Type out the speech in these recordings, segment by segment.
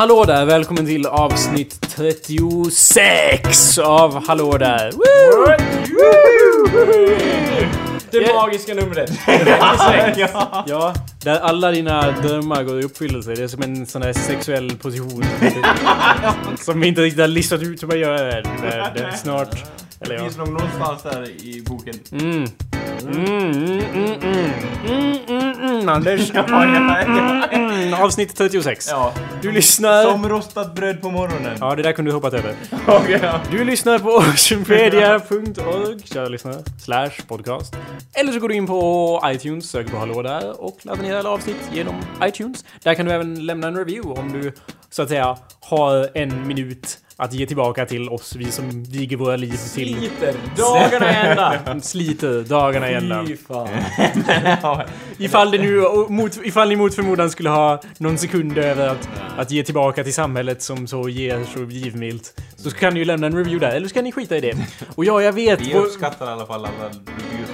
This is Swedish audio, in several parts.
Hallå där, välkommen till avsnitt 36 av Hallå där. Woo! Det magiska numret. ja. där alla dina drömmar går i uppfyllelse. Det är som en sån här sexuell position. som vi inte riktigt har listat ut hur man gör det. det, det snart. Eller ja. finns nog någonstans där i boken. Mm. Mm, mm, mm, mm. Mm, mm, mm, Anders. Mm, avsnitt 36. Ja. Du lyssnar... Som rostat bröd på morgonen. Ja, det där kunde du hoppat över. Okej, ja. Du lyssnar på oceanpedia.org, kära lyssnare, slash podcast. Eller så går du in på iTunes, söker på Hallå där och laddar ner alla avsnitt genom iTunes. Där kan du även lämna en review om du, så att säga, har en minut att ge tillbaka till oss, vi som viger våra liv till... Sliter dagarna ända. Sliter dagarna ända. Ifall, det nu, mot, ifall ni mot förmodan skulle ha någon sekund över att, att ge tillbaka till samhället som så ger så givmilt. Så kan ni ju lämna en review där, eller så kan ni skita i det. Och ja, jag vet... Vi uppskattar i alla fall alla reviews.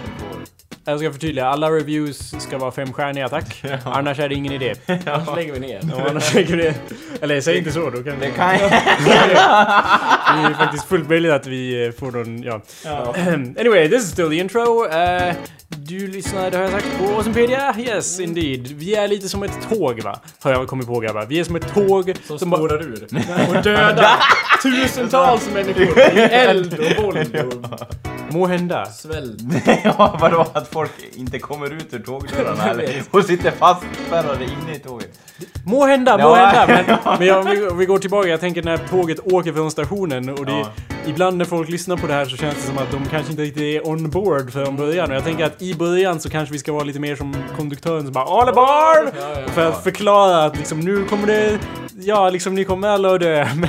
Jag ska förtydliga, alla reviews ska vara femstjärniga tack. Annars är det ingen idé. Annars lägger vi ner. Och annars lägger vi det. Eller säg inte så, då kan Det vi... kan Det är faktiskt fullt möjligt att vi eh, får någon, ja. anyway, this is still the intro. Eh, du lyssnar, det har jag sagt, på Oceanpedia? Yes, indeed. Vi är lite som ett tåg va? Har jag kommit på grabbar. Vi är som ett tåg Som bara- spårar ur. Och dödar tusentals människor i eld och våld och Må hända. svält. Ja, vadå? Att folk inte kommer ut ur tågdörrarna eller? Och sitter fastspärrade inne i tåget. Må hända, må Ja. hända! Men, men jag, om, vi, om vi går tillbaka, jag tänker när tåget åker från stationen och det, Ja. ibland när folk lyssnar på det här så känns det som att de kanske inte riktigt är on board från början. Och jag tänker att i början så kanske vi ska vara lite mer som konduktören som bara All aboard! Ja, ja, För att förklara att liksom nu kommer det, ja liksom ni kommer alla att dö. Men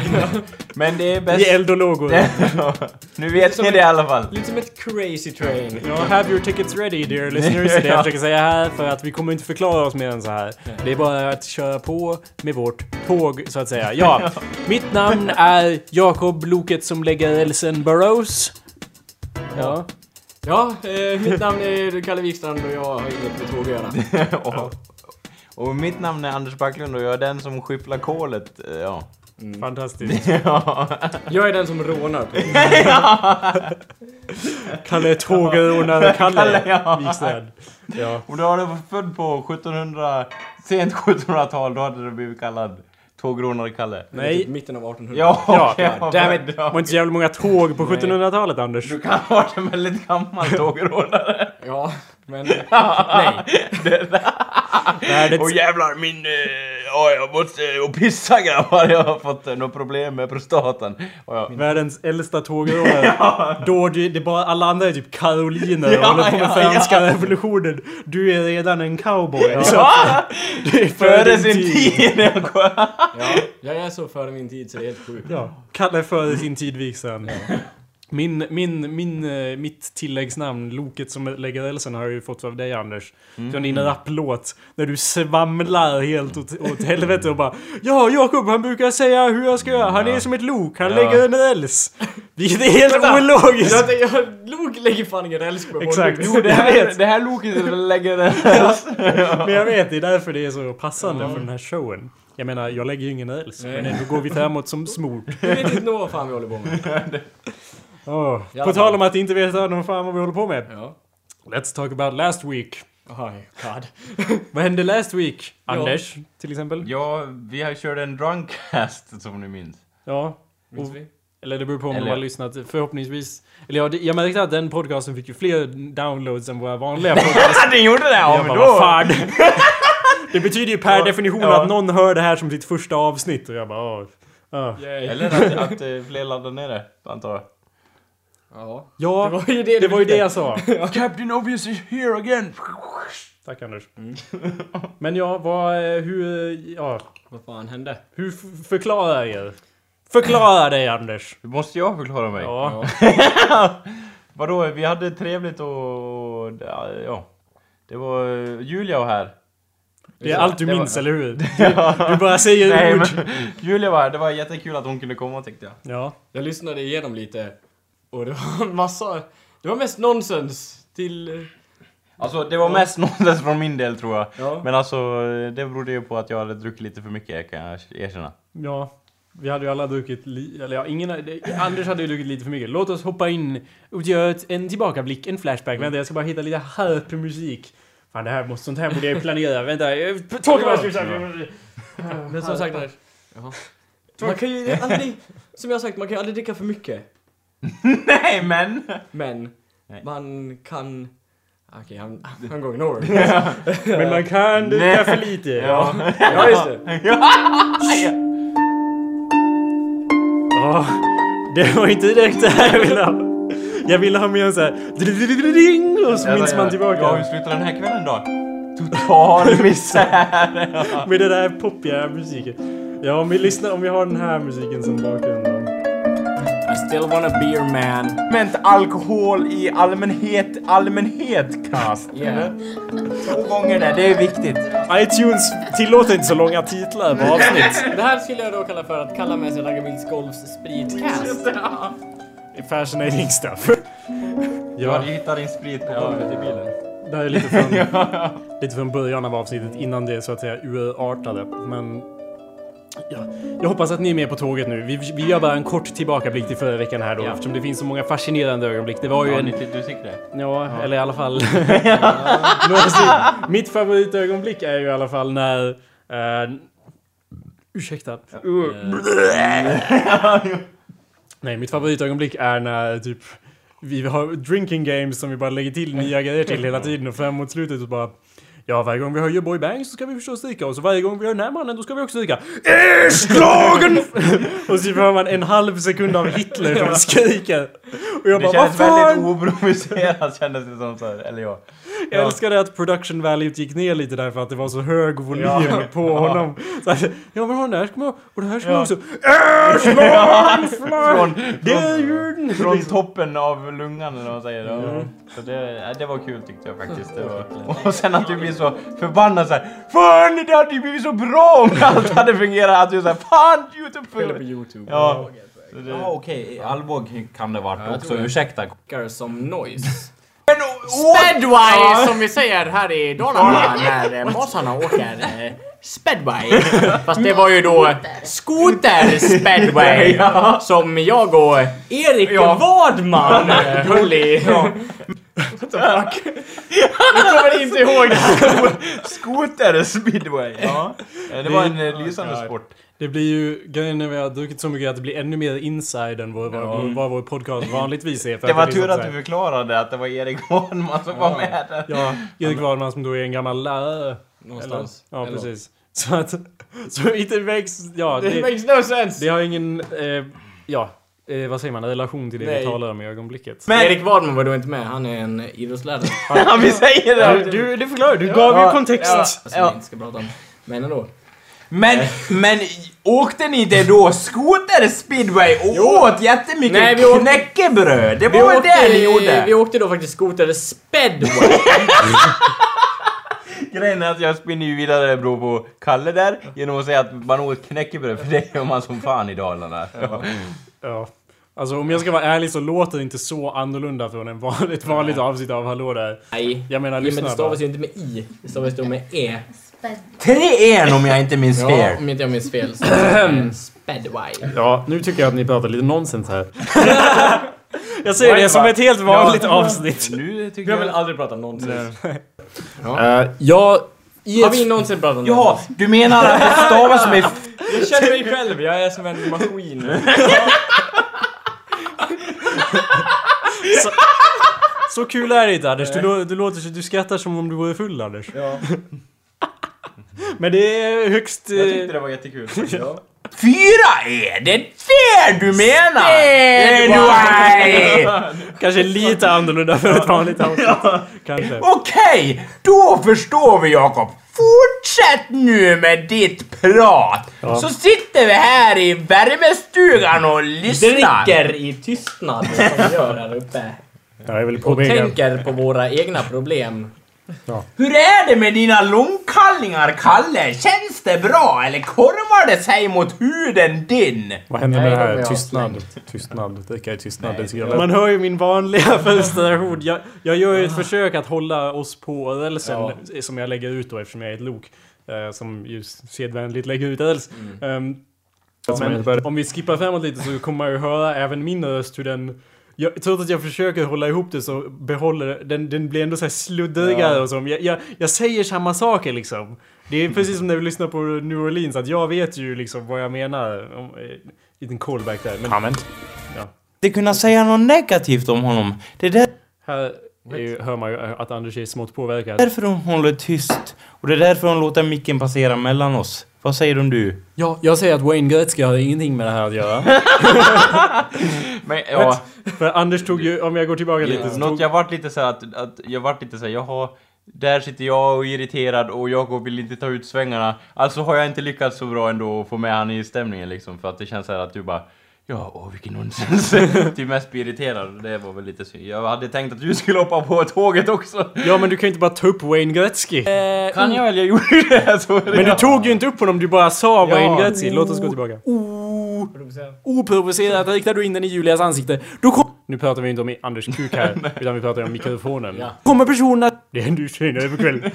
Men det är i bäst... eld och lågor. nu vet ni det i alla fall. Lite som ett crazy train. Ja, have your tickets ready dear listeners. Det jag Ja. försöker säga här för att vi kommer inte förklara oss mer än så här. Det är bara att köra på med vårt tåg så att säga. Ja, mitt namn är Jakob Loket som lägger rälsen Burrows. Ja. Ja, eh, mitt namn är Kalle Wikstrand och jag har inget med tåg att göra. och, och mitt namn är Anders Backlund och jag är den som skyfflar kolet. eh, Ja. Fantastiskt. ja. Jag är den som rånar. Kalle Tågrånare Kalle Kalle, ja. Wikstrand. Ja. Om du hade varit född på 1700, sent 1700-tal, då hade du blivit kallad tågrånare Kalle. Typ Nej, Mitten av 1800. Ja, ja, damn it. det var inte så jävla många tåg på 1700-talet Anders. Du kan ha varit en väldigt gammal tågrånare. Ja, men... Nej. Nej, det jävlar, min... eh, Ja, jag måste och pissa grabbar. Jag har fått uh, något problem med prostatan. Jag, Världens äldsta tågrånare. Då det, det är bara, alla andra är typ karoliner och Ja, håller på med ja, franska ja. revolutionen. Du är redan en cowboy. Så ja, det är före sin tid. Ja, jag är så före min tid så det är helt sjukt. Ja, Kalle före sin tid Wikstrand. Min, min, min, eh, mitt tilläggsnamn, Loket som lägger rälsen, har jag ju fått av dig Anders. Från din rapplåt. När du svamlar helt åt, åt helvete och bara Ja, Jakob han brukar säga hur jag ska göra. Han är som ett lok, han Ja. lägger en räls. Vilket är helt Vänta. ologiskt. Jag, jag, Lok lägger fan ingen älsk på Exakt. Jo, det här, det här loket lägger den... Men jag vet, det är därför det är så passande för den här showen. Jag menar, jag lägger ju ingen räls. Men ändå går vi framåt som smort. Du vet inte vad fan vi håller på med. Alla På tal om att inte veta någon fan vad vi håller på med. Ja. Let's talk about last week. Oh, God. Vad hände last week? Ja. Anders, till exempel? Ja, vi har kört en drunkcast som ni minns. Ja. Minns vi? Eller det beror på om Eller- de har lyssnat. Förhoppningsvis. Eller ja, det, jag märkte att den podcasten fick ju fler downloads än våra vanliga podcasts. den gjorde det! Ja, jag men då... fan. Det betyder ju per Ja, definition ja. att någon hör det här som sitt första avsnitt och jag bara åh. åh. Yay. Eller att, att eh, fler laddar ner det, antar jag. Ja. Ja, Det var ju det det var ju det jag sa. Captain Obvious is here again! Tack Anders. Men ja, vad, eh, hur, ja, Vad fan hände? hur förklarar er? Förklara dig Anders! Måste jag förklara mig? Ja. Vadå, vi hade trevligt och... Ja. Det var eh, Julia var här. Det är allt du Det var- minns, eller hur? Du, du bara säger Nej ord. men, Julia var här, det var jättekul att hon kunde komma tyckte jag. Ja. Jag lyssnade igenom lite och det var en massa... Det var mest nonsens till... Alltså det var mest nonsens från min del tror jag. Ja. Men alltså det berodde ju på att jag hade druckit lite för mycket kan jag erkänna. Ja, vi hade ju alla druckit li- eller ja, ingen Anders hade ju druckit lite för mycket. Låt oss hoppa in och göra ett, en tillbakablick, en flashback. Vänta, jag ska bara hitta lite härp musik. Fan, det här måste, sånt här borde jag ju planera. Vänta, jag- två timmar! Men som sagt Anders. Man kan ju aldrig, som jag har sagt, man kan ju aldrig dricka för mycket. Nej men! Men Nej. man kan... Okej, han, han går ignore. Men man kan dricka för lite. Ja. ja, just det. Ja, det var inte direkt det här jag ville ha. Jag ville ha mer en sån här... Och så minns man tillbaka. Ja, hur slutar den här kvällen då? Total misär! Med den där poppiga musiken. Ja, om vi lyssnar, om vi har den här musiken som bakgrund. Still wanna be your man. Använt alkohol i allmänhet, allmänhet cast. Yeah. Två gånger där, det är viktigt. iTunes tillåter inte så långa titlar på avsnitt. Det här skulle jag då kalla för att kalla med sig Raggarbilds Golfs spritcast. Fascinating stuff. Du Ja, hade hittat din sprit på golvet i bilen. det här är lite från, lite från början av avsnittet innan det så att säga urartade. Men ja, jag hoppas att ni är med på tåget nu. Vi, vi gör bara en kort tillbakablick till förra veckan här då Ja. eftersom det finns så många fascinerande ögonblick. Det var ju Ja, en... ni, du tycker det? Ja, eller i alla fall... Mitt favoritögonblick är ju i alla fall när... Uh, ursäkta. Nej, mitt favoritögonblick är när typ... Vi har drinking games som vi bara lägger till nya grejer till hela tiden och fram mot slutet så bara... Ja, varje gång vi höjer Boy Bang så ska vi förstås dricka och så varje gång vi hör den här mannen då ska vi också dricka. Är slagen! och så hör man en halv sekund av Hitler som skriker. Och jag Det bara, vad kändes väldigt fan? oprovocerat kändes det som så här, eller ja. Jag älskade att production value gick ner lite därför att det var så hög volym Ja. på Ja. honom. Så att, ja men den där ska man och det här ska man Ja. också... Äh, slag! Från, Det är ju... från toppen av lungan eller vad man säger. Ja. Så det, ja, det var kul tyckte jag faktiskt. Det var, och sen att du blir så förbannad såhär Fan det hade ju blivit så bra om allt hade fungerat. Att du såhär Fan Youtube full. Youtube. Ja. Det- Ja okej, Alvåg kan det vara jag också. det. Ursäkta. Som noise. Men Speedway som vi säger här i Dalarna när mossarna åker eh, speedway. Fast det var ju då skoter speedway Ja. som jag och Erik Ja. Wadman eh, höll i. What the fuck? Jag kommer inte ihåg det. Skoter speedway. Ja. Det var en lysande sport. Det blir ju, grejen när vi har druckit så mycket att det blir ännu mer inside än vad, vad, vad vår podcast vanligtvis är. För Det var är liksom tur att du förklarade att det var Erik Wahlman som var med där. Ja, Erik Wadman som då är en gammal lärare. Någonstans. Eller? Ja, Eller- precis. Så att... Så it makes... Ja, Det det, makes no sense! det har ingen... Eh, ja, eh, vad säger man? Relation till det Nej. vi talar om i ögonblicket. Men- Erik Wadman var då inte med, han är en idrottslärare. Ja, vi säger Ja, det! du, du förklarar, du gav ju Ja, kontext. ja. Som vi inte ska prata om. Men ändå. Men, men åkte ni inte då skoter speedway och Jo. åt jättemycket Nej, vi åkte- knäckebröd? Det var väl det ni gjorde? vi åkte då faktiskt skoter speedway. Grejen är att jag spinner ju vidare bro på Kalle där genom att säga att man åt knäckebröd, för det gör man som fan i Dalarna. Ja. Ja. Alltså om jag ska vara ärlig så låter det inte så annorlunda från en van, ett vanligt avsnitt av Hallå där. Nej. Jag menar Ja, men lyssna det stavas ju inte med i. Det stavas ju med e. Tre en om jag inte minns Ja, fel. om inte jag minns fel. så är Speedway. Ja, nu tycker jag att ni pratar lite nonsens här. jag ser det som ett helt vanligt Ja. avsnitt. Nu Vi tycker har väl aldrig pratat någonsin. Uh, jag... Har vi någonsin pratat någonsin? Jaha, du menar att det stavas med... Jag känner mig själv, jag är som en maskin. Så kul är det inte Anders. Du, du låter så, du skrattar som om du vore full Anders. Ja. Men det är högst... Jag eh, tyckte det var jättekul. ja. Fyra är det det du menar? Speedway! Kanske lite annorlunda för ett vanligt avsnitt. Kanske. Okej, då förstår vi Jakob. Fortsätt nu med ditt prat. Ja. Så sitter vi här i värmestugan och lyssnar. Dricker i tystnad som vi gör här uppe. Ja, jag vill Och tänker på våra egna problem. Hur är det med dina långkallingar, Kalle? Känns det bra eller korvar det sig mot huden din? Vad händer med Nej, det de här? är Tystnad. Tystnad. Det är tystnad. Nej, Man hör ju min vanliga presentation. Jag, jag gör ju ett försök att hålla oss på rälsen Ja. som jag lägger ut då eftersom jag är ett lok. eh, som just sedvänligt lägger ut räls. Ehm, men om vi skippar framåt lite så kommer man ju höra även min röst hur den jag, trots att jag försöker hålla ihop det så behåller den, den blir ändå så här sluddrigare Ja. och så. Jag, jag, jag säger samma saker liksom. Det är precis som när vi lyssnar på New Orleans, att jag vet ju liksom vad jag menar. Om, eh, liten callback där. Men men... Ja. Det kunna säga något negativt om honom. Det är där- här är, ju- hör man ju att Anders är smått påverkad. därför hon håller tyst. Och det är därför hon låter micken passera mellan oss. Vad säger om du? Ja, jag säger att Wayne Gretzky har ingenting med det här att göra. Men, ja, För Anders tog ju, om jag går tillbaka lite, så något tog, jag vart lite så här att, att jag vart lite så här, jaha, där sitter jag och är irriterad och jag vill inte ta ut svängarna. Alltså har jag inte lyckats så bra ändå att få med han i stämningen liksom, för att det känns så här att du bara Ja, åh vilken nonsens. du är mest irriterad, det var väl lite synd. Jag hade tänkt att du skulle hoppa på tåget också. Ja, men du kan ju inte bara ta upp Wayne Gretzky. Kan jag eller jag gjorde det Men du tog ju inte upp honom, du bara sa Ja. Wayne Gretzky. Låt oss gå tillbaka. O- Oprovocerat riktar du in den i Julias ansikte. Då kom... Nu pratar vi inte om Anders kuk här, utan vi pratar om mikrofonen. Ja. Kommer personen att... Det händer ju senare på kvällen.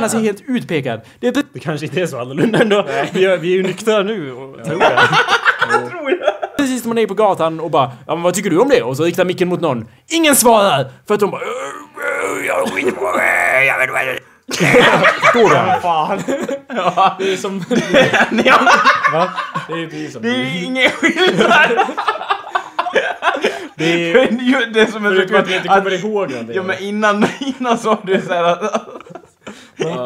Han ser helt utpekad. Det, är... det kanske inte är så annorlunda ändå. Vi är, vi är ju nyktra nu, och, tror jag. Precis som man är på gatan och bara ja, men vad tycker du om det? Och så riktar micken mot någon. Ingen svarar! För att de bara Jag skiter på jag vet vad det? Fan. Det är som... Va? Det är precis som... Det är ingen skillnad! Det är... det är som en Förutom att vi inte att- kommer ihåg någonting. Ja men innan, innan sa du såhär att...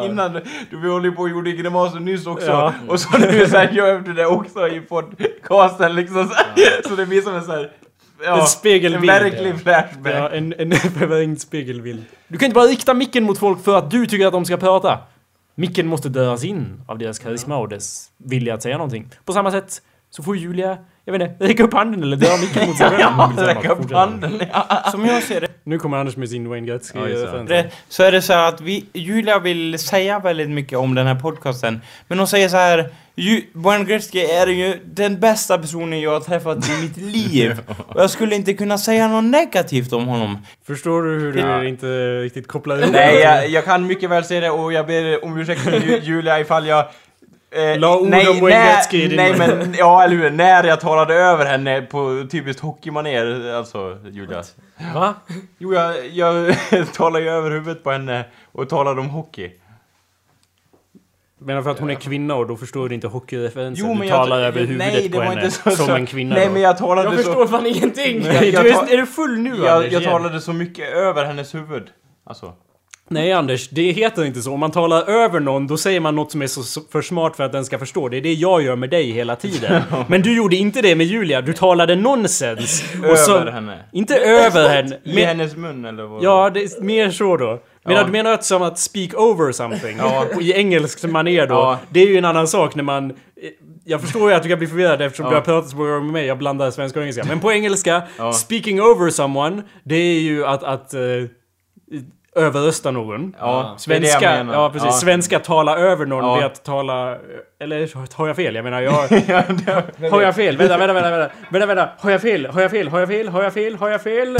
Innan, du vi håller ju på och gjorde grimaser nyss också. Ja. Och så nu såhär gör du det också i podcasten liksom. Så, så det blir som en såhär... Ja, En spegelbild. En verklig flashback. Ja, en, en förvrängd spegelbild. Du kan inte bara rikta micken mot folk för att du tycker att de ska prata. Micken måste döras in av deras karisma och dess vilja att säga någonting. På samma sätt så får Julia, jag vet inte, räcka upp handen eller döra micken mot sig själv. Ja, räcka upp handen. Ja. Som jag ser det, Nu kommer Anders med sin Wayne Gretzky-referens. det så är det så här att vi, Julia vill säga väldigt mycket om den här podcasten. Men hon säger så här. Ju, Wayne Gretzky är ju den bästa personen jag har träffat i mitt liv. Och jag skulle inte kunna säga något negativt om honom. Förstår du hur du Ja. inte riktigt kopplar ihop Nej, jag, jag kan mycket väl se det och jag ber om ursäkt till Ju- Julia ifall jag... Eh, La ord nej, om Wayne när- Gretzky i din Nej men, ja eller hur, när jag talade över henne på typiskt hockeymanér, alltså Julia. Va? Jo, jag, jag talade ju över huvudet på henne och talade om hockey. Menar för att hon är kvinna och då förstår du inte hockeyreferensen? Jo, du jag- talar över nej, huvudet det på henne så- som en kvinna Nej då. men jag talade Jag så... förstår fan ingenting! Nej, Du är, är du full nu Jag, Anders? jag igen? talade så mycket över hennes huvud. Alltså. Nej Anders, det heter inte så. Om man talar över någon, då säger man något som är så så för smart för att den ska förstå. Det är det jag gör med dig hela tiden. Men du gjorde inte det med Julia. Du talade nonsens. Över henne. Inte över henne. I hennes mun eller vad? ja, det är mer så då. Menar, Ja. Du menar att som att speak over something? Ja. I engelskt manér då. Ja. Det är ju en annan sak när man... Jag förstår ju att du kan bli förvirrad eftersom Ja. du har pratat så många gånger med mig. Jag blandar svenska och engelska. Men på engelska, speaking over someone, det är ju att... att uh, överrösta någon. Ja, det är det Svenska, jag menar. ja precis. Ja. Svenska tala över någon Ja. är att tala... Eller har jag fel? Jag menar jag... Ja, det- Har jag fel? Vänta, vänta, vänta, vänta, vänta, vänta. Har jag fel? Har jag fel? Har jag fel? Har jag fel? Har jag fel?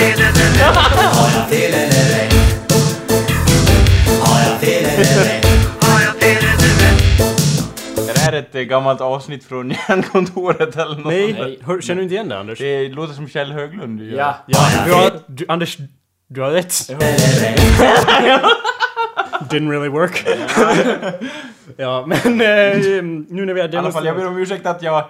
Är det här ett eh, gammalt avsnitt från Järnkontoret eller något Nej, sånt hör, känner du inte igen det Anders? Det låter som Kjell Höglund. ju. Ja. Ja, du har... Du, Anders, du har rätt. Didn't really work. ja, men eh, nu när vi har I alla fall, jag ber demonstrerat... om ursäkt att jag...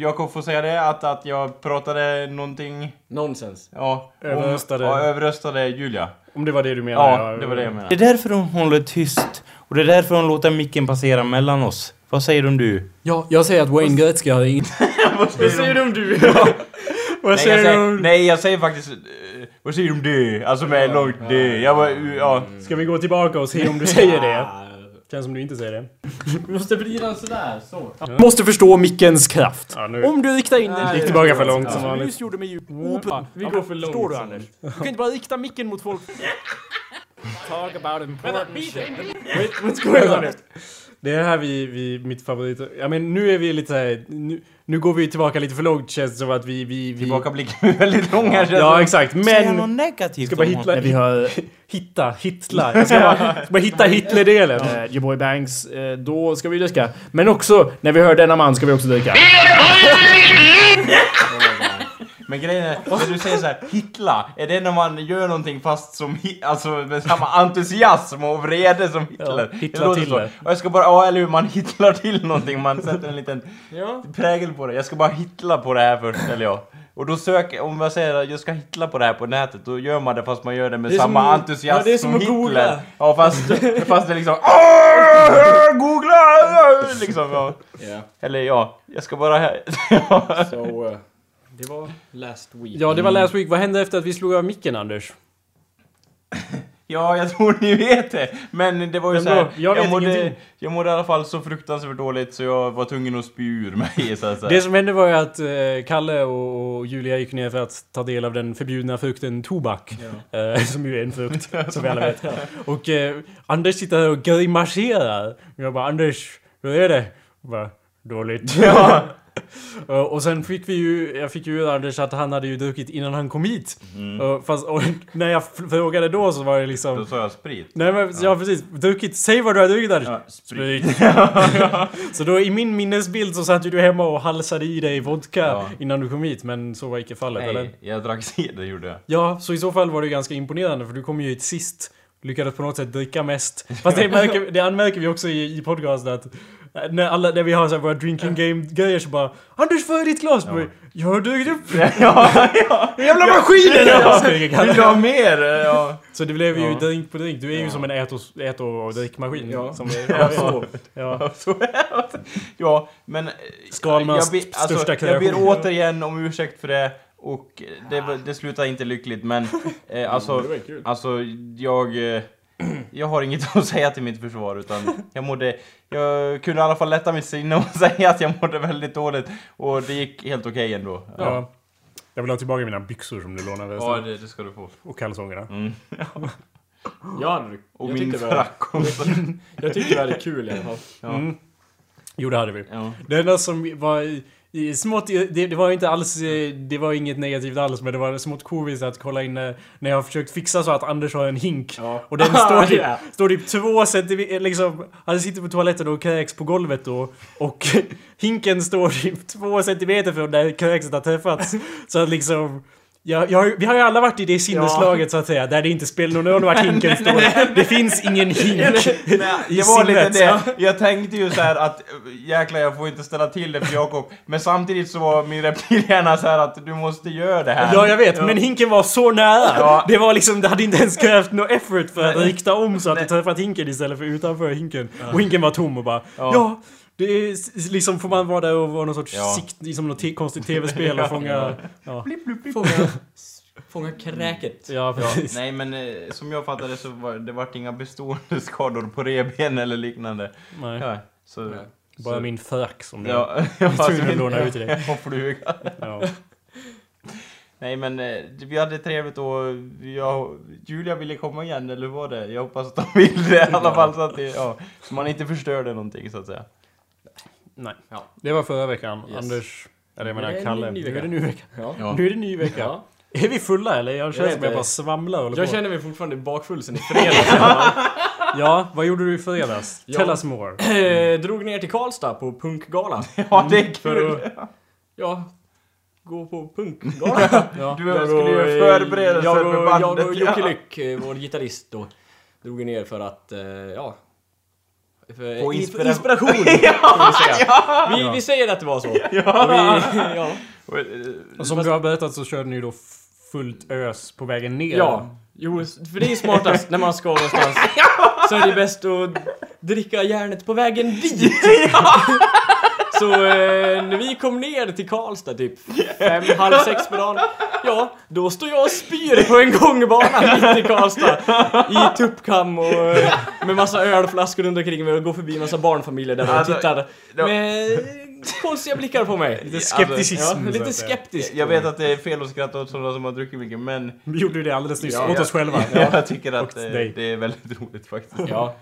Jakob får säga det, att, att jag pratade någonting... Nonsens. Ja, om- Överröstade. Ja, överröstade Julia. Om det var det du menade. Ja, det var det jag menade. Det är därför hon håller tyst. Och det är därför hon låter micken passera mellan oss. Vad säger du om du? Ja, jag säger att Wayne Gretzky har inget... Vad säger du om du? Vad Nej jag, säger du om... nej, jag säger faktiskt... eh, vad säger du om det? Alltså med långt det. Jag var... Ja. Ska vi gå tillbaka och se om du säger det? Känns som du inte säger det. Vi måste vrida den sådär, så. Måste förstå mickens kraft. Ja, nu- Om du riktar in den... Gick tillbaka för ja. långt som Ja. vanligt. Nyss gjorde Ja, opera. vi går för långt. Förstår du. Anders? Du kan inte bara rikta micken mot folk. Talk about important shit. Wait, what's going on? Det är här vi, vi mitt favorit... Ja men nu är vi lite såhär... Nu, nu går vi tillbaka lite för långt känns det som att vi... vi, vi Tillbakablicken är väldigt lång här Ja exakt, Säga men... något negativt Ska bara hitla, vi har... Hitta, hitla. Jag ska bara, ska bara hitta Hitler-delen. Eh, Your boy Banks, eh, då ska vi dricka. Men också, när vi hör denna man ska vi också dricka. Men grejen är, när du säger så här, hitla, är det när man gör någonting fast som alltså med samma entusiasm och vrede som Hitler? Ja, hitla till det. Och jag ska bara, ja eller hur, man hitlar till någonting, man sätter en liten Ja. prägel på det. Jag ska bara hitla på det här först, eller ja. Och då söker, om jag säger att jag ska hitla på det här på nätet, då gör man det fast man gör det med Det samma som- entusiasm ja, det är som att Hitler. googla. Ja fast, fast det är liksom "Åh, Googla! Liksom ja. Ja. Eller ja, jag ska bara... Så... eh, det var last week. Ja, det var last week. Vad hände efter att vi slog av micken, Anders? Ja, jag tror ni vet det. Men det var ju Men så här, då, jag vet mådde, jag mådde i alla fall så fruktansvärt dåligt så jag var tvungen att spy ur mig så att säga. Det som hände var ju att eh, Kalle och, och Julia gick ner för att ta del av den förbjudna frukten tobak. Eh, som ju är en frukt, som vi alla vet. Och eh, Anders sitter här och grimaserar. Och jag bara, Anders, hur är det? Och bara, dåligt. Ja. Och, och sen fick vi ju, jag fick ju Anders att han hade ju druckit innan han kom hit. Och, fast, och när jag frågade då så var det liksom... Då sa jag sprit. Nej men ja. precis, druckit, säg vad du har druckit Anders. Ja, Sprit. så då i min minnesbild så satt ju du hemma och halsade i dig vodka Ja. innan du kom hit, men så var icke fallet eller? Nej, jag drack cider gjorde jag. Ja, så i så fall var det ganska imponerande för du kom ju hit sist. Lyckades på något sätt dricka mest. Fast det, märker, det anmärker vi också i, i podcasten att när, alla, när vi har så här våra drinking game-grejer så bara Anders, vad är ditt glas? Ja. Jag har druckit upp ja, ja. Jävla maskinen! Ja. Kalle. Vill du ha mer? Ja. Så det blev ju drink på drink. Du är ju som en ät och, ät och drickmaskin. Ja. Som, Ja, så. ja. Det. ja, men... eh, Skalmans jag alltså, största Jag ber kreation. återigen om ursäkt för det. Och det, det slutar inte lyckligt men... Eh, alltså, Det alltså jag... Eh, jag har inget att säga till mitt försvar utan jag mådde... Jag kunde i alla fall lätta mitt sinne och säga att jag mådde väldigt dåligt. Och det gick helt okej ändå. Ja. Jag vill ha tillbaka mina byxor som du lånade. Ja, det, det ska du få. Och kalsongerna. Mm. Ja, Och jag min frack jag tyckte det var kul i alla fall. Ja. Mm. Jo, det hade vi. Ja. Det enda som var i, i smått, det, det var inte alls, eh, det var inget negativt alls men det var smått komiskt att kolla in när, när jag har försökt fixa så att Anders har en hink. Ja. Och den står typ, Ja. står typ två centimeter, liksom, han sitter på toaletten och kräks på golvet då. Och hinken står typ två centimeter från där kräkset har träffats. Så att liksom, jag, jag, vi har ju alla varit i det sinneslaget så att säga, där det inte spelar någon roll vart hinken står. Det finns ingen hink i Det var lite sinnet. det. Jag tänkte ju så att jäklar jag får inte ställa till det för Jakob. Men samtidigt så var min reptilhjärna så här att du måste göra det här. Ja, jag vet, men hinken var så nära! Ja. Det var liksom, det hade inte ens krävt något effort för att rikta om så att det träffat hinken istället för utanför hinken. Och hinken var tom och bara ja. Ja. det är liksom, får man vara där och vara någon sorts Ja. sikt, som något konstigt tv-spel och fånga... Ja, Fånga, fånga kräket. ja Ja, precis. nej men eh, som jag fattade så var det vart inga bestående skador på revben eller liknande. Nej, Ja, så... Nej. bara så, min frack som jag Ja, är tvungen att låna ut till dig. Och fluga. Ja. Nej men eh, vi hade trevligt och jag, Julia ville komma igen, eller hur var det? Jag hoppas att de vill det i alla fall så att det, ja, så man inte förstörde någonting så att säga. Nej. Ja. Det var förra veckan. Yes. Anders... Eller jag menar Kalle. Nu är det ny vecka. Ja. Ja. Nu är det ny vecka. Ja. Är vi fulla eller? Jag känner som jag bara svamlar och Jag på. känner mig fortfarande bakfull sen i fredags. Ja, vad gjorde du i fredags? Ja. Tell us more. Eh, Drog ner till Karlstad på punkgala. Ja det är För kul! att, ja, gå på punkgala. Ja. Du Jag skulle och, ju förbereda jag sig för Jag bandet. och Jocke Lyck, eh, vår gitarrist då, drog ner för att, eh, ja... För Få ins- inspiration. inspiration, kan vi säga. Vi, Ja. vi säger att det var så. Ja. Och vi, ja. Och, som du har berättat så körde ni ju då fullt ös på vägen ner. ja. Jo, för det är smartast när man ska någonstans. Så är det bäst att dricka järnet på vägen dit. Så eh, när vi kom ner till Karlstad typ fem, halv sex på dagen. Ja, då står jag och spyr på en gångbana mitt i Karlstad. I tuppkam och eh, med massa ölflaskor runt omkring mig och går förbi massa barnfamiljer där och Alltså, tittar med konstiga blickar på mig. Lite skepticism. Ja, lite skeptisk. Jag vet att det är fel att skratta åt sådana som har druckit mycket men Vi gjorde ju det alldeles nyss, Ja, åt ja. oss själva. jag tycker att eh, dig. det är väldigt roligt faktiskt. Ja,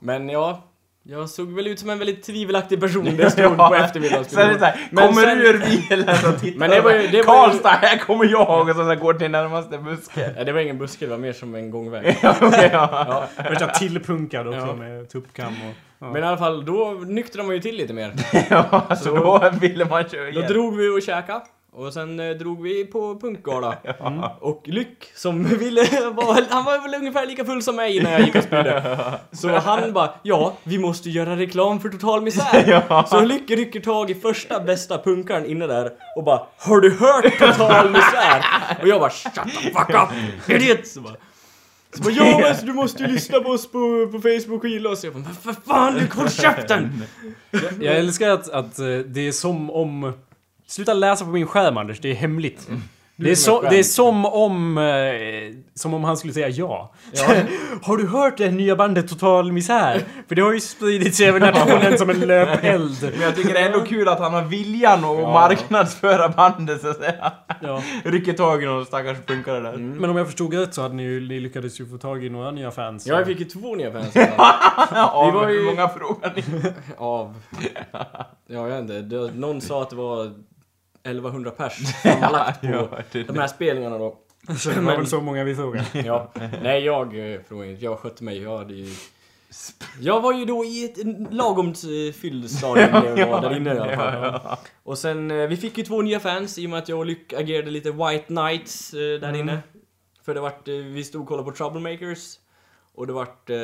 men ja. Jag såg väl ut som en väldigt tvivelaktig person där jag stod på Så är det Men kommer sen- du ur bilen och tittar Men det var ju- det var ju- Karlstad, här kommer jag! Och så, så går till närmaste buske. Ja, det var ingen buske, det var mer som en gångväg. Ja. Ja. Värsta tillpunkad också Ja. med tuppkam och... Ja. Men i alla fall, då nyktrade man ju till lite mer. ja, så då ville man köra Då igen. drog vi och käka och sen eh, drog vi på punkgala. Mm. Och Lyck som ville var, han var väl ungefär lika full som mig när jag gick och spydde. Så han bara, ja, vi måste göra reklam för Total Misär. Så Lyck rycker tag i första bästa punkaren inne där och bara, har du hört Total Misär? Och jag bara, shut the fuck up, idiot! Så bara, så bara, ja men du måste ju lyssna på oss på, på Facebook och gilla oss. Jag bara, men för fan Lyck, håll käften! Jag älskar att, att eh, det är som om... Sluta läsa på min skärm Anders, det är hemligt. Det är, så, det är som om... Eh, som om han skulle säga ja. har du hört det nya bandet Total Misär? För det har ju spridits över nationen som en löpeld. Men jag tycker det är ändå kul att han har viljan att marknadsföra bandet så att säga. Ja. Rycker tag i någon stackars punkare där. Men om jag förstod rätt så hade ni, ju- ni lyckades ju få tag i några nya fans. Ja, jag fick ju två nya fans. Av var ju- hur många frågar ni? Av... Ja, jag vet inte. Någon sa att det var 1100 pers sammanlagt på Ja, det- de här spelningarna då. Så det var väl så många vi frågade. Ja. Nej, jag eh. Jag skötte mig. Jag hade ju... Jag var ju då i ett lagom eh, fylld stadium när jag var där inne i alla fall. Och sen, eh, vi fick ju två nya fans i och med att jag och Lyck agerade lite White Knights där inne. För det vart, vi stod och kollade på Troublemakers. Och det vart eh,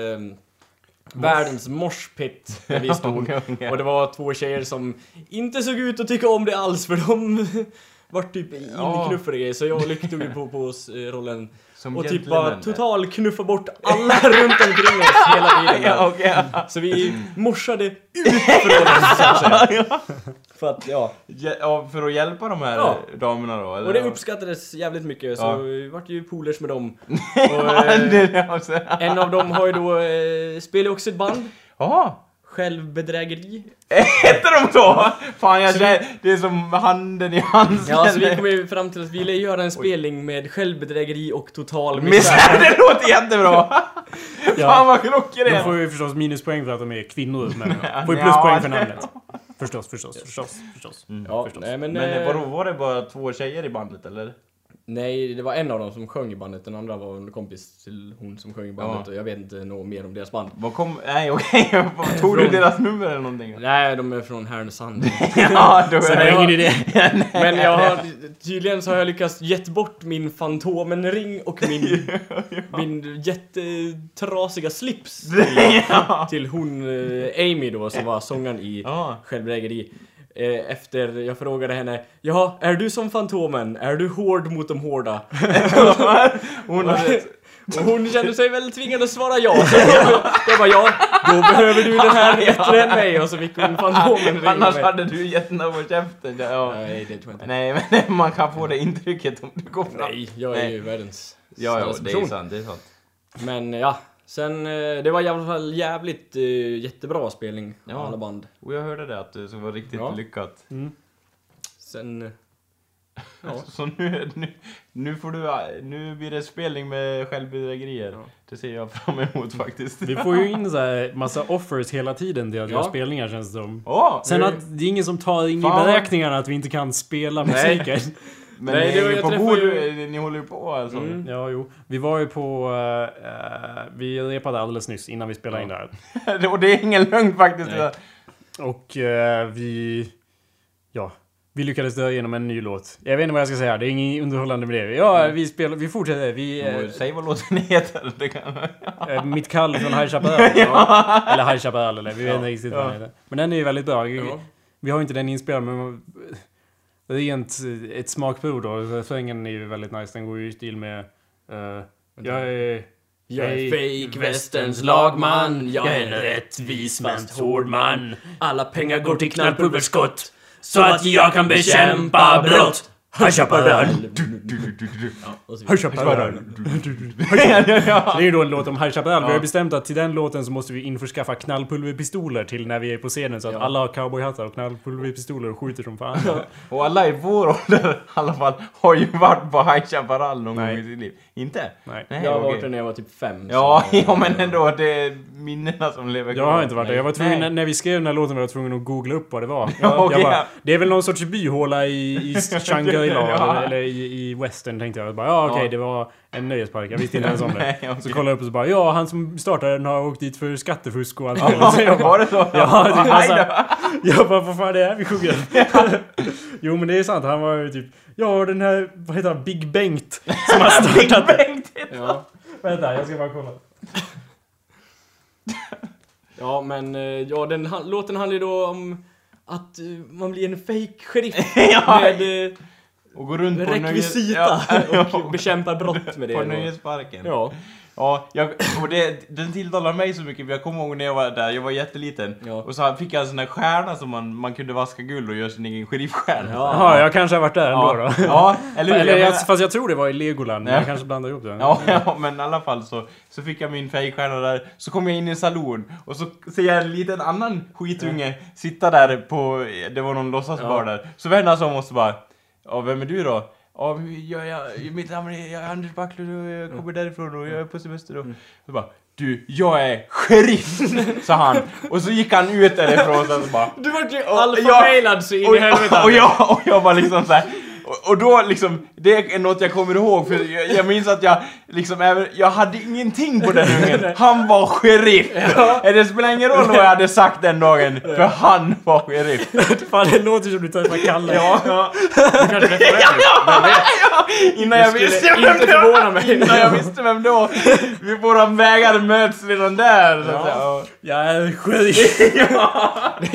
världens moshpit där vi stod. Ja. Och det var två tjejer som inte såg ut att tycka om det alls för de var typ inknuffade grejer. Så jag och Lyck tog på, på oss eh, rollen. Som Och typ bara total knuffa bort alla runt omkring oss hela tiden. Ja, okej. Så vi morsade ut från oss så att säga. För att, ja. Ja, för att hjälpa de här Ja. damerna då? Eller? Och det uppskattades jävligt mycket så vi vart ju polers med dem. Och, eh, en av dem har ju då, eh, spelar också ett band. Ja, Självbedrägeri. heter de så? Fan, jag känner, det är som handen i handsken. Ja, så vi kom ju fram till att vi ville göra en spelning med självbedrägeri och total Misär, misär. det låter jättebra! Fan vad De klockrent! får ju förstås minuspoäng för att de är kvinnor, men får ju pluspoäng för namnet. Förstås, förstås, förstås, förstås. Ja, förstås. nej men... Men eh, vadå, var det bara två tjejer i bandet eller? Nej, det var en av dem som sjöng i bandet, den andra var en kompis till hon som sjöng i bandet Ja. och jag vet inte något mer om deras band. Vad kom... Nej okej, tog du deras nummer eller någonting? Nej, de är från Härnösand. Ja, då Så det är är ingen idé. Men jag har, tydligen så har jag lyckats gett bort min Fantomen-ring och min, min jättetrasiga slips till, till hon eh, Amy då som var sångaren i Ja. Självbedrägeri. Eh, Efter jag frågade henne, ja, är du som Fantomen? Är du hård mot de hårda? Hon. Och hon kände sig väl tvingad att svara ja. Så jag, jag bara ja, då behöver du den här bättre än mig. Och så fick hon Fantomen Annars mig. hade du gett henne på käften. Ja. Nej, det tror jag inte. Nej, men man kan få det intrycket om du går fram. Nej, jag är ju världens Ja, ja, det är sant, det är sant. Men ja, sen eh, det var i alla fall jävligt uh, jättebra spelning av Ja. alla band. Och jag hörde det att det så var riktigt Ja. lyckat. Sen... eh, Ja. Så nu, nu, nu får du, nu blir det spelning med självbedrägerier. Det ser jag fram emot faktiskt. Vi får ju in så här massa offers hela tiden till att göra Ja. spelningar känns det som. Åh! Sen nu- att det är ingen som tar in i beräkningarna att vi inte kan spela Nej. musiken. men Nej, ni det på bord, ju- ni håller ju på alltså. Mm. Ja, jo. Vi var ju på... eh, vi repade alldeles nyss innan vi spelade in det här. Och det är ingen lögn faktiskt. Nej. Och eh, vi... Ja. Vi lyckades dra igenom en ny låt. Jag vet inte vad jag ska säga, det är inget underhållande med det. Ja, vi spelar... Vi fortsätter. Vi... Mm. eh, Säg vad låten heter. Det kan... Eh, Mitt kall från High Chaparral. Eller High Chaparral, eller vi vet inte riktigt vad den heter. Men den är ju väldigt bra. Ja. Vi har ju inte den inspelad, men rent ett smakprov då. Refrängen är ju väldigt nice. Den går ju i stil med... eh, jag är... Jag är fake västerns lagman, jag är en rättvis fast hård man. Alla pengar går till knallpulverskott, så att jag kan bekämpa brott. High Chaparral! High Chaparral. Det är ju då en låt om High Chaparral. Vi har bestämt att till den låten så måste vi införskaffa knallpulverpistoler till när vi är på scenen så att alla har cowboyhattar och knallpulverpistoler och skjuter som fan. Och alla i vår ålder i alla fall har ju varit på High Chaparral någon gång i sitt liv. Inte? Nej. Jag har varit där när jag var typ fem. Ja, men ändå. Det minnena som lever Jag har inte varit där. Jag var tvungen, när, när vi skrev den här låten var jag tvungen att googla upp vad det var. Ja, Jag, okej. jag bara, det är väl någon sorts byhåla i, i Shangri-La Ja. eller, i, i western tänkte jag. jag bara, ja okej, Ja. det var en nöjespark. Jag visste inte ens om det. Nej, Så okej. kollade jag upp och så bara, ja han som startade den har åkt dit för skattefusk och allt Ja, möjligt. Så var det så? Ja, det är Aj massa- då. Jag bara, vad fan är det här vi sjunger? jo men det är sant, han var ju typ Ja den här, vad heter han, Big Bengt Som har startat det. Ja. Vänta, jag ska bara kolla. Ja, men eh, ja, den låten handlar ju då om att eh, man blir en fake sheriff Ja. med eh, Och gå runt på rekvisita nöjes... och bekämpar brott med det. På nöjesparken. Ja. Ja, jag, och det, den tilltalar mig så mycket för jag kommer ihåg när jag var där, jag var jätteliten. Ja. Och så fick jag en sån där stjärna som man, man kunde vaska guld och göra sin egen sheriffstjärna. Jaha, jag kanske har varit där ändå ja. då. ja, eller hur? Eller, Jag fast jag tror det var i Legoland, men Ja. jag kanske blandar ihop det. Ja, ja, men i alla fall så, så fick jag min fejkstjärna där, så kom jag in i en saloon och så ser jag en liten annan skitunge sitta där på, det var någon låtsasbar där. Så vänder han sig om och så bara, ja vem är du då? Ja, jag, jag, mitt namn är, Anders Backlund och jag kommer därifrån och jag är på semester då. Så bara, du, jag är sheriff! sa han. Och så gick han ut därifrån och så bara, Du vart ju Och- alfafailad så in och, i helvete. och, jag, och jag var liksom så här. Och, och då liksom, det är något jag kommer ihåg för jag, jag minns att jag liksom jag hade ingenting på den ungen. Han var sheriff! Ja. Det spelar ingen roll vad jag hade sagt den dagen, för han var sheriff. Fan det låter som du träffar Kalle. Ja, ja. Du kanske träffar ja, ja. Innan jag visste inte vem det var! mig. Innan jag visste vem det var! Vi våra vägar möts redan där. Så att säga. Ja. Jag är sheriff. Det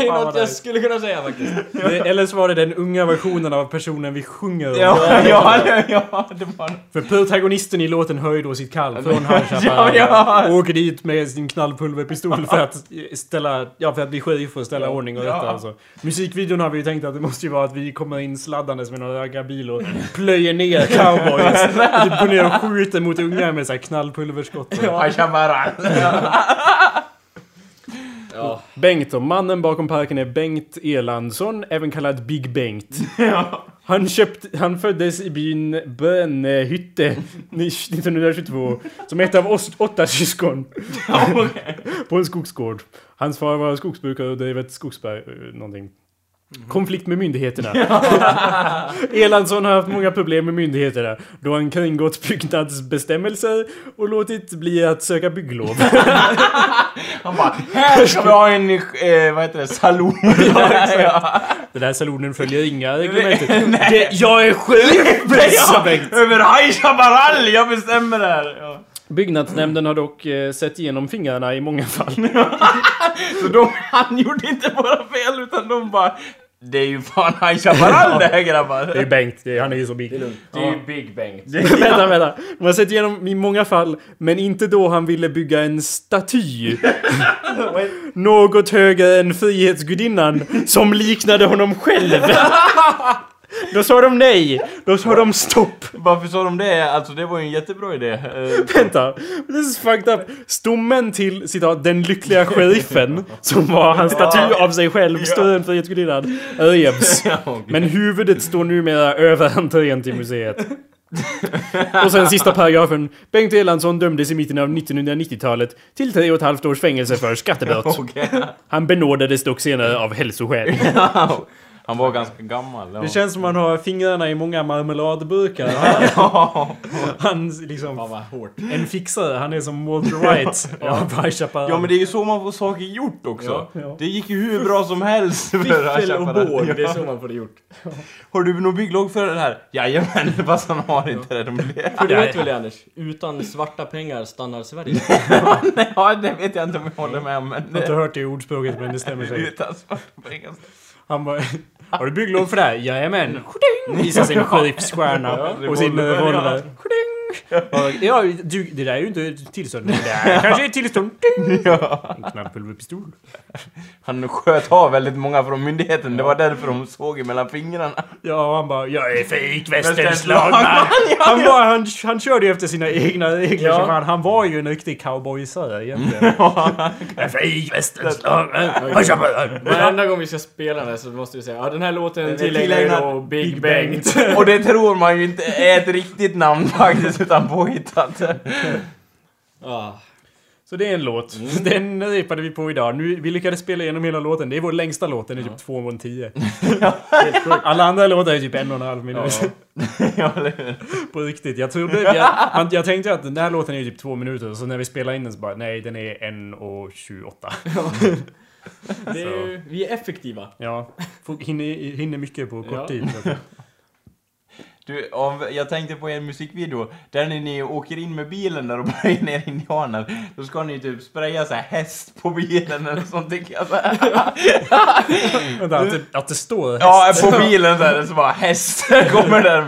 är Fan, något jag nice. skulle kunna säga faktiskt. Det- Eller så var det den unga versionen av personen vi sjunger om. Ja, ja, ja, ja, det var För protagonisten i låten ju då sitt kall från High Ja, ja. Och åker dit med sin knallpulverpistol för att ställa, ja för att bli sheriff och ställa ordning och Ja. detta alltså. Musikvideon har vi ju tänkt att det måste ju vara att vi kommer in sladdandes med några raggarbil och plöjer ner cowboys. Och typ går ner och skjuter mot ungar med så här knallpulverskott. Ja. Bengt då, mannen bakom parken är Bengt Erlandsson, även kallad Big Bengt. Han, köpt, han föddes i byn Bönnehytte 1922 som ett av oss åtta syskon. På en skogsgård. Hans far var skogsbrukare och drev ett skogsberg, eh, någonting. Konflikt med myndigheterna. Erlandsson har haft många problem med myndigheterna då han kringgått byggnadsbestämmelser och låtit bli att söka bygglov. Han bara, här ska vi ha en, eh, vad heter det, saloon. ja, Den här salonen följer inga reglementer. Jag är Bengt. över High Chaparral, jag bestämmer det här. Ja. Byggnadsnämnden har dock eh, sett igenom fingrarna i många fall. Så de, han gjorde inte bara fel utan de bara, det är ju fan High Chaparral det här grabbar. Det är Bengt, det är, han är ju så big. Det är ju Big Bengt. vänta, vänta. De har sett igenom i många fall, men inte då han ville bygga en staty. Något högre än Frihetsgudinnan, som liknade honom själv. Då sa de nej. Då sa de stopp. Varför sa de det? Alltså det var ju en jättebra idé. Eh, Vänta, this is fucked up. Stommen till citat den lyckliga sheriffen, som var hans staty av sig själv, större än Frihetsgudinnan, revs. Men huvudet står numera över entrén till museet. Och sen sista paragrafen. Bengt Erlandsson dömdes i mitten av 1990-talet till tre och ett halvt års fängelse för skattebrott. Han benådades dock senare av hälsoskäl. Han var ganska gammal. Ja. Det känns som han har fingrarna i många marmeladburkar. Han, ja. han liksom... Fan vad hårt. En fixare, han är som Walter White Chaparral. ja men det är ju så man får saker gjort också. Ja. Ja. Det gick ju hur bra som helst för Fiffel och båg, det är Ja. så man får det gjort. Har du någon bygglov för det här? Jajamän, fast han har inte det. De. För du Ja, vet ja. väl det, Anders? Utan svarta pengar stannar Sverige. ja, det vet jag inte om jag håller med om. Men Jag har inte hört det ordspråket men det stämmer säkert. Utan svarta pengar. Han bara... Har du bygglov för det här? Jajamän. Visar sin sheriffsstjärna Ja, och sin revolver. Ja. Ja, du, det där är ju inte tillstånd. Det där kanske är tillstånd. Ja. En knallpulverpistol. Han sköt av väldigt många från myndigheten, det var därför de såg mellan fingrarna. Ja, han bara jag är fejk Västernslagman. Han, var, han, han körde ju efter sina egna regler. Ja. som Han, han var ju en riktig cowboysare egentligen. Är fejk västernslagman. Varenda gång vi ska spela den så måste vi säga ja den här låten tillägnar Big, Big Bengt. Och det tror man ju inte är ett riktigt namn faktiskt, utan påhittat. ah. Så det är en låt. Den repade vi på idag. Nu, vi lyckades spela igenom hela låten. Det är vår längsta låt. Den är typ två och en tio. Helt sjukt. Alla andra låtar är typ en och en halv minut. Ja? På riktigt. Jag trodde... Jag, man, jag tänkte att den här låten är typ två minuter. Så när vi spelar in den så bara, nej den är en och 28. Det är vi är effektiva. Ja. Hinner, hinner mycket på kort Ja. tid. Du, om, jag tänkte på en musikvideo, där när ni åker in med bilen där och börjar ner indianer, då ska ni typ spraya så här häst på bilen eller sånt tycker jag så här. Vänta, att, det, att det står Ja, på bilen så här, så bara häst kommer där.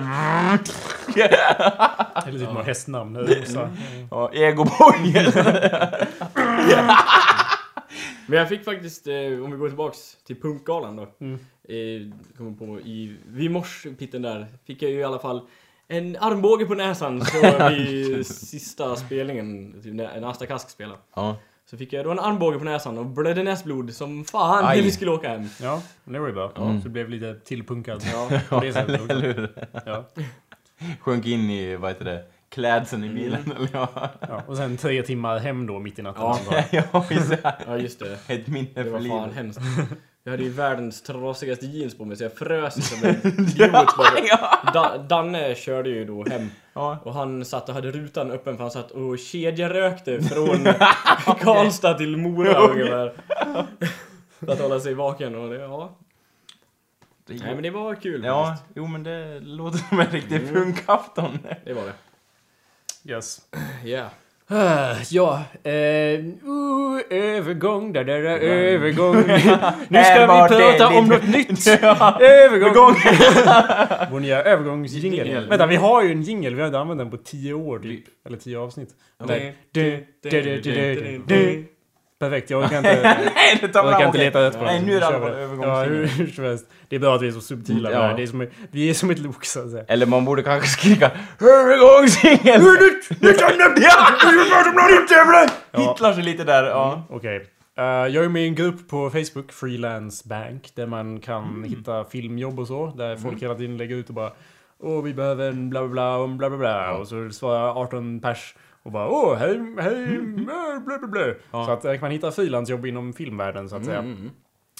Eller typ några hästnamn. Ja, egoboy. Men jag fick faktiskt, eh, om vi går tillbaks till punkgalan då. Mm. Eh, kom på i, vid morspitten där fick jag ju i alla fall en armbåge på näsan så vid sista spelningen, typ när när Asta Kask spelade. Ja. Så fick jag då en armbåge på näsan och blödde näsblod som fan Aj. när vi skulle åka hem. Ja, det var ju bra. Så det blev lite tillpunkad. Ja. På det sättet också. Eller hur? Ja. Sjönk in i, vad heter det, klädseln i bilen. Eller ja. Ja. Och sen tre timmar hem då mitt i natten. Ja. ja, det. Ja just det. Ett minne Det för var fan livet. hemskt. Jag hade ju världens trasigaste jeans på mig så jag frös som en idiot bara. Da, Danne körde ju då hem Ja. och han satt och hade rutan öppen för han satt och kedjerökte från Karlstad till Mora ungefär. För att hålla sig vaken och det, ja. Nej men det var kul Ja, faktiskt. jo men det låter som en riktig punkafton. Det var det. Yes. Yeah. Ah, ja, eh, uh, övergång, där, där, där, övergång. nu ska vi prata om något nytt. Övergång. Vår nya övergångsjingel. Vänta, vi har ju en jingel. Vi har inte använt den på tio år typ. Eller tio avsnitt. Vänta. Perfekt, jag orkar inte, Nej, det tar jag orkar inte leta rätt på Nej, den. nu är det vi. på Ja, hur, hur som helst. Det är bra att vi är så subtila med Ja. det det är som, Vi är som ett lok så att säga. Eller man borde kanske skrika övergångsjingel! Hittar sig lite där, ja. Okej. Eh, jag är med i en grupp på Facebook, Freelance Bank, där man kan hitta filmjobb och så. Där folk hela tiden lägger ut och bara Åh, vi behöver en bla bla bla, och bla bla bla. Och så svarar 18 pers och bara Åh, hej, hej, äh, bla bla bla. Så att där kan man hitta frilansjobb inom filmvärlden så att säga. Mm.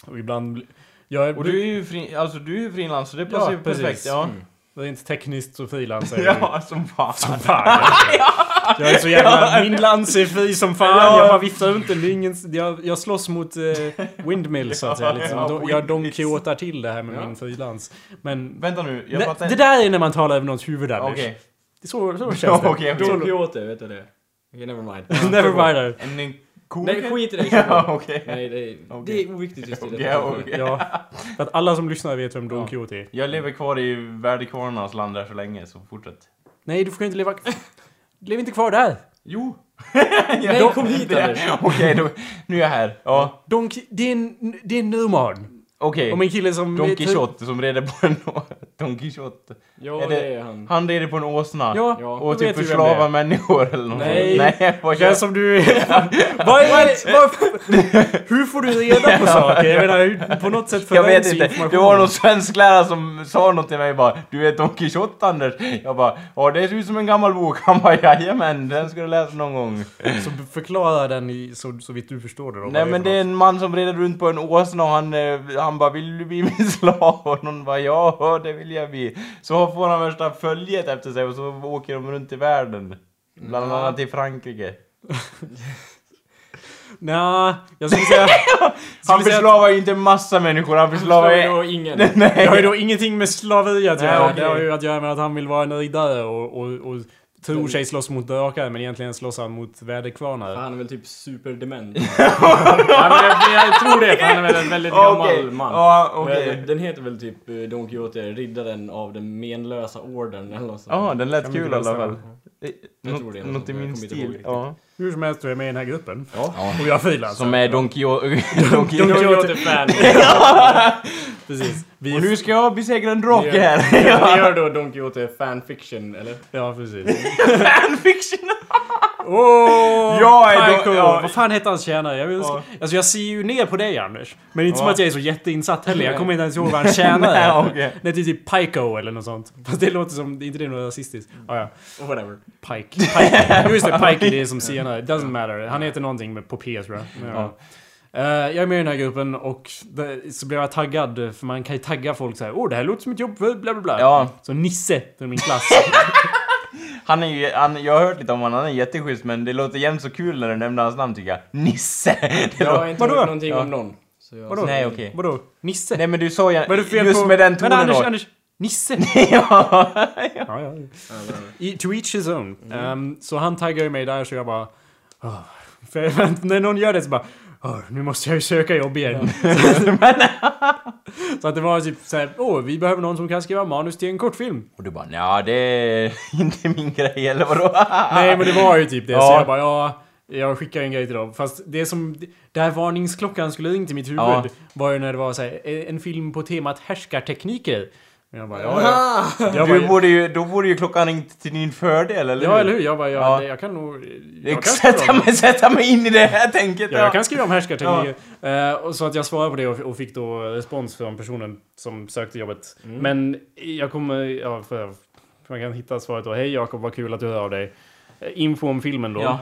Och ibland... Jag är, Och du är ju fri, alltså du är frilans så det passar ju perfekt. Ja. Rent tekniskt så frilansar jag. Ja, som fan. Som fan. Jag, jag är så jävla... Min lans är fri som fan. Ja. Jag bara viftar runt den. Det är ingen, jag, jag slåss mot eh, windmills så att säga. Liksom. Ja, Då- jag Don. Quixotar till det här med Ja. min frilans. Men... Vänta nu, jag fattar det där är när man talar över någons huvud Anders. Okej. Det är Så, så känns Ja, det. okej, okej. Quixote, vet du det? Okej, never mind. Never mind. En, ko? Nej, skit i det. Ja, okej. Nej, det är, Okej. det är oviktigt just i Okej, detta okej. Ja. För att alla som lyssnar vet vem Don Ja. Quixote är. Jag lever kvar i värdekvarnarnas land där så länge, så fortsätt. Nej, du får inte leva... Lev inte kvar där! Jo! Nej, kom hit Det- Anders! Okej, nu är jag här. Ja, Don, det, är en, det är en roman. Okej. Om en kille som... Don Quixote som rider på en... Don Quixote. Ja, Är det- det är han. Han rider på en åsna. Ja, Ja. Och då typ vet vi vem förslavar det är. människor eller något. Nej. Nej, vad Den gör som du... Vad är vad, Hur får du reda på saker? Jag menar, hur- på något sätt Jag vet inte. Det var någon svensklärare som sa något till mig bara Du vet Don Quixote Anders? Jag bara Ja det ser ut som en gammal bok. Han bara Jajamän, den ska du läsa någon gång. Så förklara den i, så, så vitt du förstår det då. Nej vad men för det är något. en man som rider runt på en åsna och han, eh, han bara Vill du bli min slav? Och någon bara Ja det vill jag bli. Så får han värsta följet efter sig och så åker de runt i världen. Bland Ja. annat i Frankrike. Nja, jag skulle säga... Han förslavar ju inte massa människor, han Förslavar då ingen. Det har ju Nej! då ingenting med slaveri att Nej, göra. okej. Det har ju att göra med att han vill vara en riddare och, och, och tror sig slåss mot drakar men egentligen slåss han mot väderkvarnar. Han är väl typ superdement. ja, jag, jag tror det, för han är väl en väldigt gammal Okej, man. okej. Men Den heter väl typ eh, Don Quixote, riddaren av den menlösa orden eller något sånt. Ja, den lät kul i alla fall. den? Jag tror det är Något, i min jag stil. Ja. Hur som helst, du är med i den här gruppen. Ja. Och jag frilansar. Som är Don Quixote. Don Don Quixote. Quixote-fan. Precis. Vi Och nu ska jag besegra en drake Ni här. gör, ni gör då Don Quixote fanfiction, eller? Ja, precis. Fanfiction! Åh! Jag är Pico. då- ja. Vad fan hette hans tjänare? Jag, vill, Ja. alltså jag ser ju ner på dig Anders. Men inte som Ja. att jag är så jätteinsatt heller. Jag kommer inte ens ihåg vad han tjänare Nej, är. okej. Det är typ Pico eller något sånt. Fast det låter som, inte det är något rasistiskt? Ah, ja. Whatever. Pike. Pike. Just det, Pike det är som senare. Doesn't matter. Han heter någonting med, på P tror jag. Ja. Eh, jag är med i den här gruppen och det, så blev jag taggad, för man kan ju tagga folk så här. Åh, det här låter som ett jobb för bla bla bla. Ja, Så Nisse från min klass. han är ju, han, jag har hört lite om honom, han är jätteschysst men det låter jämt så kul när du nämner hans namn tycker jag. Nisse! Det Jag har inte Vadå? hört någonting Ja. om någon. Så jag... Vadå? Nej, okej. Vadå? Nisse? nej men du sa ju Vad är det för fel just på... med den Men tonen Anders, då. Anders! Nisse! ja. Ja, ja. I, to each his own. Ehm, så han taggar ju mig där så jag bara... "Åh." för när någon gör det så bara... "Åh, nu måste jag ju söka jobb igen. så att det var typ såhär... Åh, vi behöver någon som kan skriva manus till en kortfilm. Och du bara ja det är inte min grej eller vadå? Nej men det var ju typ det. Så Ja. jag bara ja... Jag skickar en grej till dem. Fast det som... Där varningsklockan skulle ringt i mitt huvud Ja. var ju när det var så här, en film på temat härskartekniker. Jag bara ja, ja. Jag Du bara, borde ju, då borde ju klockan ringt till din fördel eller Ja, eller hur? Jag bara, ja, Ja. det- jag kan nog... Jag kan sätta, mig, sätta mig in i det här tänket. Ja, jag kan skriva om härskartekniker. Eh, och så att jag svarade på det och, och fick då respons från personen som sökte jobbet. Men jag kommer... Ja, för, för man kan hitta svaret då. Hej Jakob, vad kul att du hör av dig. Eh, Info om filmen då. Ja.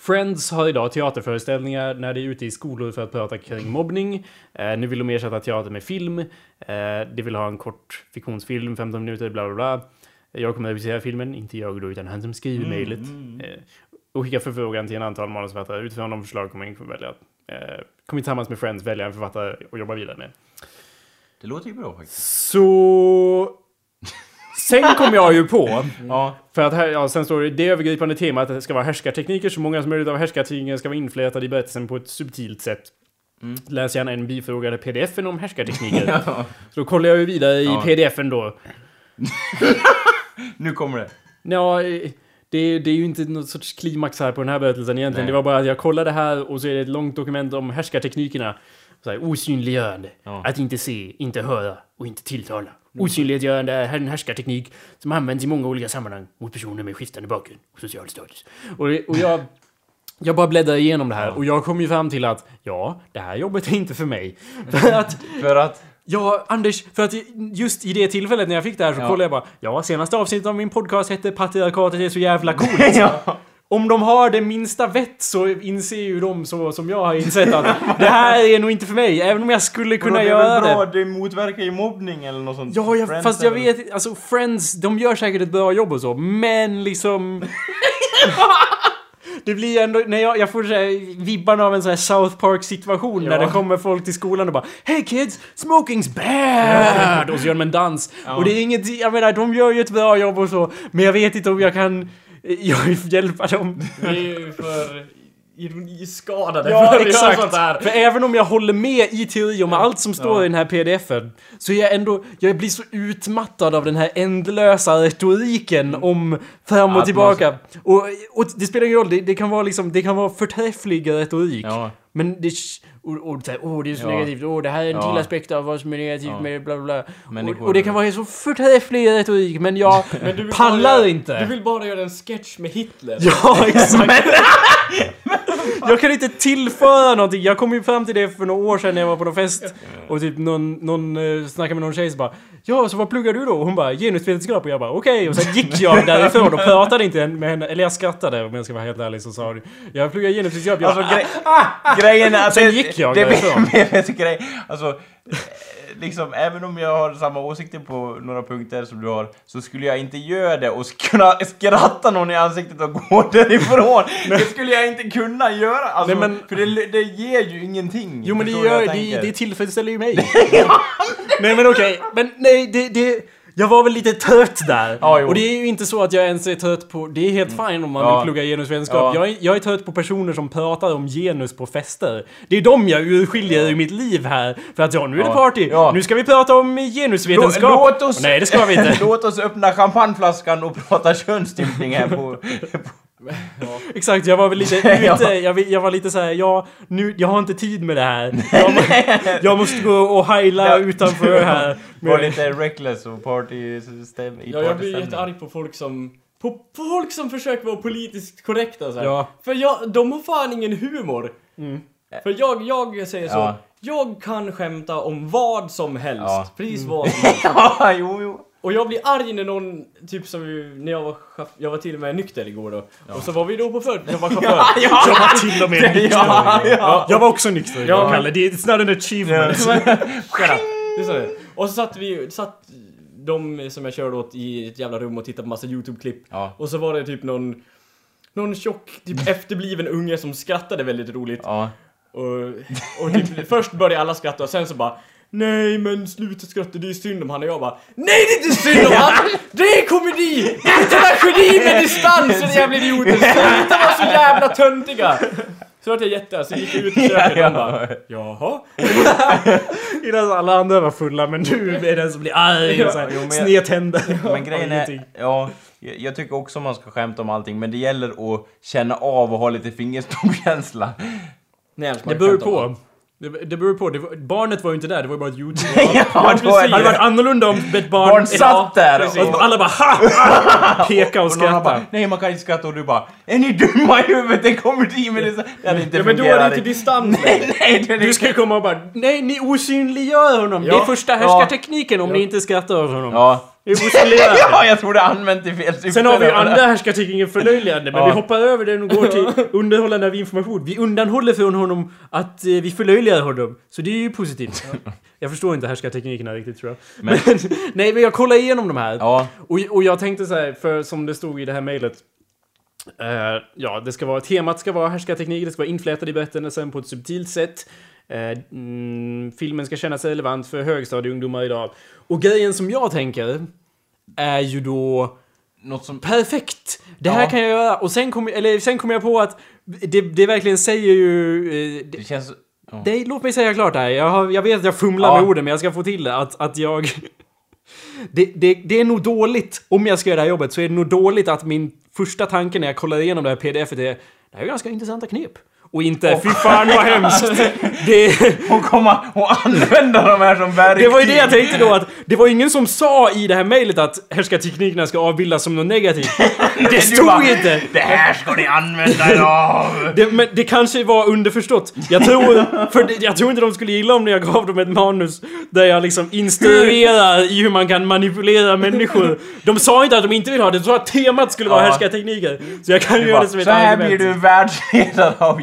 Friends har idag teaterföreställningar när de är ute i skolor för att prata kring mobbning. Eh, nu vill de ersätta teater med film. Eh, de vill ha en kort fiktionsfilm, 15 minuter, bla bla bla. Jag kommer att regissera filmen, inte jag då, utan han som skriver mejlet. Eh, och skicka förfrågan till en antal manusförfattare. Utifrån de förslag kommer jag välja. Eh, kommer tillsammans med Friends välja en författare och jobba vidare med. Det låter ju bra faktiskt. Så... Sen kom jag ju på, Ja. för att här, ja, sen står det det övergripande temat att det ska vara härskartekniker, så många som möjligt av härskartekniker ska vara inflätade i berättelsen på ett subtilt sätt. Mm. Läs gärna en bifogade pdf-en om härskartekniker. Så då kollar jag ju vidare i Ja. pdf-en då. Nu kommer det. Ja, det, det är ju inte något sorts klimax här på den här berättelsen egentligen. Nej. Det var bara att jag kollade här och så är det ett långt dokument om härskarteknikerna. Så här, osynliggörande. Ja. Att inte se, inte höra och inte tilltala. Osynliggörande är en härskarteknik som används i många olika sammanhang mot personer med skiftande bakgrund och social status. Och, och jag... Jag bara bläddrar igenom det här och jag kom ju fram till att ja, det här jobbet är inte för mig. För att För att... Ja, Anders, för att just i det tillfället när jag fick det här så Ja. kollade jag bara Ja, senaste avsnittet av min podcast hette Patriarkatet är så jävla coolt. ja. Om de har det minsta vett så inser ju de så som jag har insett att det här är nog inte för mig, även om jag skulle kunna det är göra väl bra, det. det motverkar ju mobbning eller något sånt. Ja, jag, Friends fast jag eller- vet, alltså Friends, de gör säkert ett bra jobb och så, men liksom... Det blir ändå, när jag, jag får så här, vibbarna av en sån här South Park situation när Ja. det kommer folk till skolan och bara Hey kids, smoking's bad! Och så gör de en dans. Och det är inget, jag menar de gör ju ett bra jobb och så, men jag vet inte om jag kan jag hjälpa dem. Vi är ju för ironiskadade Ja, för att exakt. sånt här. För även om jag håller med i teori om allt som står Ja. i den här pdfen så är jag ändå, jag blir så utmattad av den här ändlösa retoriken om fram och Att tillbaka. Och, och det spelar ingen roll, det, det kan vara liksom, det kan vara förträfflig retorik. Ja. Men det... Och, och så här, åh det är så Ja. negativt, åh det här är en Ja. till aspekt av vad som är negativt Ja. med bla bla bla. Och, och det kan vara så förträfflig retorik men jag Men pallar bara, inte. Du vill bara göra en sketch med Hitler. Ja, exakt. jag kan inte tillföra någonting. Jag kom ju fram till det för några år sedan när jag var på någon fest. Och typ någon, någon uh, snackade med någon tjej så bara Ja, så vad pluggar du då? Och hon bara genusvetenskap och jag bara okej. Och sen gick jag därifrån och pratade inte med henne. Eller jag skrattade om jag ska vara helt ärlig så sa Jag pluggar genusvetenskap. Jag Alltså bara, grej, grejen är att Sen gick jag det, därifrån. det, det, det, grej, alltså, liksom, även om jag har samma åsikter på några punkter som du har, så skulle jag inte göra det och kunna skratta någon i ansiktet och gå därifrån. Det skulle jag inte kunna göra, alltså, Nej, men- för det, det ger ju ingenting. Jo men det gör, det, det tillfredsställer ju mig. nej men okej, men nej det, det... Jag var väl lite trött där. Ja, och det är ju inte så att jag ens är trött på... Det är helt fine om man Ja. vill plugga genusvetenskap. Ja. Jag, är, jag är trött på personer som pratar om genus på fester. Det är de jag urskiljer i mitt liv här. För att ja, nu är det party. Nu ska vi prata om genusvetenskap. Lå- låt oss- Nej, det ska vi inte. Låt oss öppna champagneflaskan och prata könsstympning här på... Exakt, jag var väl lite Ja. ute. Jag, jag var lite så här, ja, nu, jag har inte tid med det här. Jag, må- jag måste gå och heila Ja. utanför här. Var lite reckless och party... Stäm, i Ja, jag blir jättearg på folk som... På, på folk som försöker vara politiskt korrekta så här. Ja. För jag, de har fan ingen humor. För jag, jag säger så. Ja. Jag kan skämta om vad som helst. Ja. Precis vad som helst. Ja, jo, jo. Och jag blir arg när någon, typ som vi- när jag var jag var till och med nykter igår då. Och så var vi då på för jag var chaufför. Jag var till och med nykter. Ja, ja. Jag var också nykter. Ja, Ja, men- Kalle. Det är it's not an achievement. Up. Det är det. Och så satt vi, satt de som jag körde åt i ett jävla rum och tittade på massa YouTube-klipp. Ja. Och så var det typ någon, någon tjock, typ efterbliven unge som skrattade väldigt roligt. Ja. Och, och typ, först började alla skratta och sen så bara Nej men sluta skratta, det är synd om han och jag bara Nej det är inte synd om han! Det är komedi! Det är tragedi med distans! Så jävla idioter! Sluta vara så jävla töntiga! Så vart jag jättearg, så gick jag ut i köket och de bara Jaha? Innan alla andra var fulla, men du är den som blir arg och så här, jo, men jag- snedtänder. Men grejen är, ja, jag tycker också man ska skämta om allting, men det gäller att känna av och ha lite fingertoppskänsla. Nej, Det beror på. Det, det beror på. Det var, barnet var ju inte där, det var ju bara ett YouTube. Ja, är Det hade varit annorlunda om ett barn... Barn satt där Och alla bara ha! Peka och och skratta. nej man kan inte skratta och du bara, är ni dumma i huvudet? Det är komedi men det, så- det hade inte Ja men då är det inte distans Nej, nej, det Du ska ju komma och bara Nej, ni osynliggör honom! Det är Ja. första Ja. härskartekniken om ni inte skrattar åt honom. Ja. Osynliggörande. ja, jag tror det är använt i fel syfte. Sen har vi där. andra härskartekniken förlöjligande, men Ja. vi hoppar över den och går till underhållande av information. Vi undanhåller från honom att eh, vi förlöjligar honom. Så det är ju positivt. Jag förstår inte härskarteknikerna riktigt tror jag. Men, nej, men jag kollar igenom de här. Ja, Och, och jag tänkte så här, för som det stod i det här mejlet. Eh, ja, det ska vara, temat ska vara härskarteknik, det ska vara inflätat i berättelsen på ett subtilt sätt. Eh, mm, filmen ska kännas relevant för högstadieungdomar idag. Och grejen som jag tänker är ju då något som... perfekt! Det här Ja. kan jag göra. Och sen kom, eller, sen kom jag på att det, det verkligen säger ju... Eh, det, Det känns... Ja. det, låt mig säga klart här. Jag, har, jag vet att jag fumlar Ja. med orden, men jag ska få till det. Att, att jag... Det, det, det är nog dåligt, om jag ska göra det här jobbet, så är det nog dåligt att min första tanke när jag kollar igenom det här pdf är det här är ganska intressanta knep. Och inte fy fan vad hemskt! Det, Och komma och använda de här som verktyg. det var ju det jag tänkte då att det var ingen som sa i det här mejlet att härskarteknikerna ska avbildas som något negativt. Det stod bara, inte! Det här ska ni använda idag! Det, men det kanske var underförstått. Jag tror, för det, jag tror inte de skulle gilla om jag gav dem ett manus där jag liksom instruerar i hur man kan manipulera människor. De sa inte att de inte vill ha det, de sa att temat skulle vara Ja. härskartekniker. Så jag kan ju göra det som ett så här argument. blir du världsledare av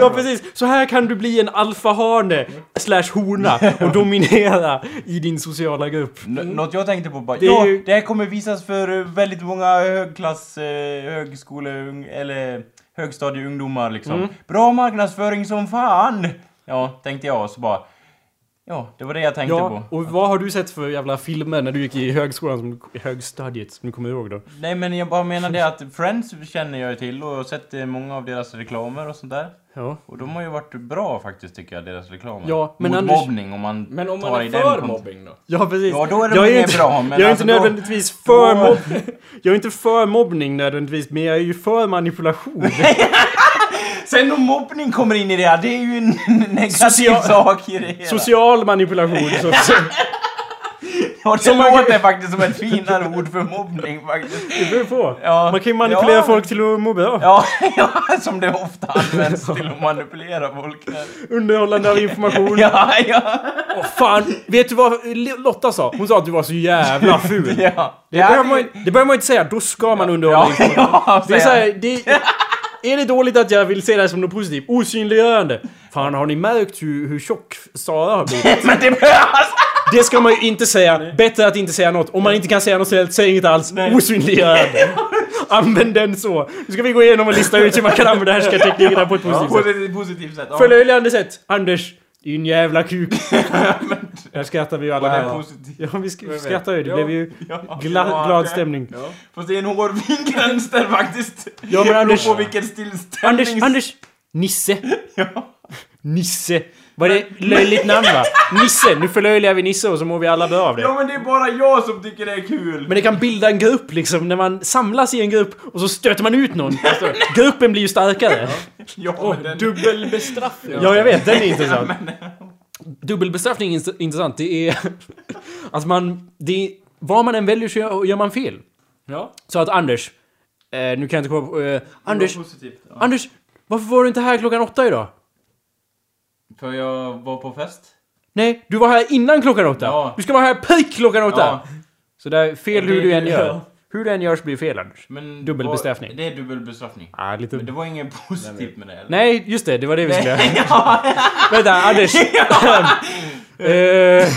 Ja precis, så här kan du bli en alfahane slash hona och dominera i din sociala grupp. N- Något jag tänkte på bara, Det ja, ju- det här kommer visas för eh, väldigt många högklass, eh, högskole, eller högstadieungdomar liksom. Mm. Bra marknadsföring som fan! Ja, tänkte jag och så bara, ja, det var det jag tänkte Ja, på. och vad har du sett för jävla filmer när du gick i högskolan, som, i högstadiet, som du kommer ihåg då? Nej men jag bara menar det att Friends känner jag ju till och har sett många av deras reklamer och sånt där. Ja. Och de har ju varit bra faktiskt tycker jag, deras reklamer. Ja, men Mot Anders- mobbning om man Men om tar man i är den för kont- mobbing då? Ja, precis. Ja, då är det jag inget inte, bra, men jag är alltså inte då- nödvändigtvis för då- mobb, Jag är inte för mobbning nödvändigtvis, men jag är ju för manipulation. Sen om mobbning kommer in i det, det är ju en negativ Social- sak i det hela. Social manipulation. Så, Ja, det låter faktiskt som ett finare ord för mobbning faktiskt. det beror på. Ja. Man kan ju manipulera Ja. folk till att må bra. Ja, ja, som det ofta används till att manipulera folk. Underhållande av information. Ja, ja, Åh fan, vet du vad Lotta sa? Hon sa att du var så jävla ful. ja. Det behöver, man, det behöver man inte säga, då ska man underhålla Ja, information. ja, Det är såhär, det... Är det dåligt att jag vill se det som något positivt? Osynliggörande. Fan, har ni märkt hur, hur tjock Sara har blivit? Men det behövs! Det ska man ju inte säga. Bättre att inte säga något. Om man inte kan säga något så säg inget alls. Osynliggörande. Använd den så. Nu ska vi gå igenom och lista ut hur man kan använda härskarteknikerna på ett positivt sätt. På ett positivt sätt. Ja. Förlöjligande sätt. Anders, en jävla kuk. Där skrattar vi ju alla här. Ja, vi sk- skrattar ju. Det Ja. blev ju Ja, glad, ja, stämning. Fast det är en hårfin gräns där faktiskt. Ja, men Anders- på vilken. Anders, Anders! Nisse! Ja. Nisse! Var det löjligt namn va? Nisse! Nu förlöjligar vi Nisse och så mår vi alla bra av det. ja, men det är bara jag som tycker det är kul. Men det kan bilda en grupp liksom, när man samlas i en grupp och så stöter man ut någon. Alltså, gruppen blir ju starkare. Ja, men den... Dubbelbestraffning. Ja, jag vet. Den är intressant. Dubbelbestraffning är int- intressant. Det är att man... Det är, vad man än väljer så gör, gör man fel. Ja. Så att Anders... Eh, nu kan jag inte komma på... Eh, Anders, Positivt. Ja. Anders! Varför var du inte här klockan åtta idag? För jag var på fest. Nej, du var här innan klockan åtta. Ja. Du ska vara här pik klockan åtta. Ja, Så är fel hur du än gör. Hur du än gör så blir fel Anders. men... Dubbelbestraffning. Det är dubbelbestraffning. Ah, lite... Men det var inget positivt med det. eller? Nej, just det. Det var det vi skulle ja, Vänta, Anders. eh,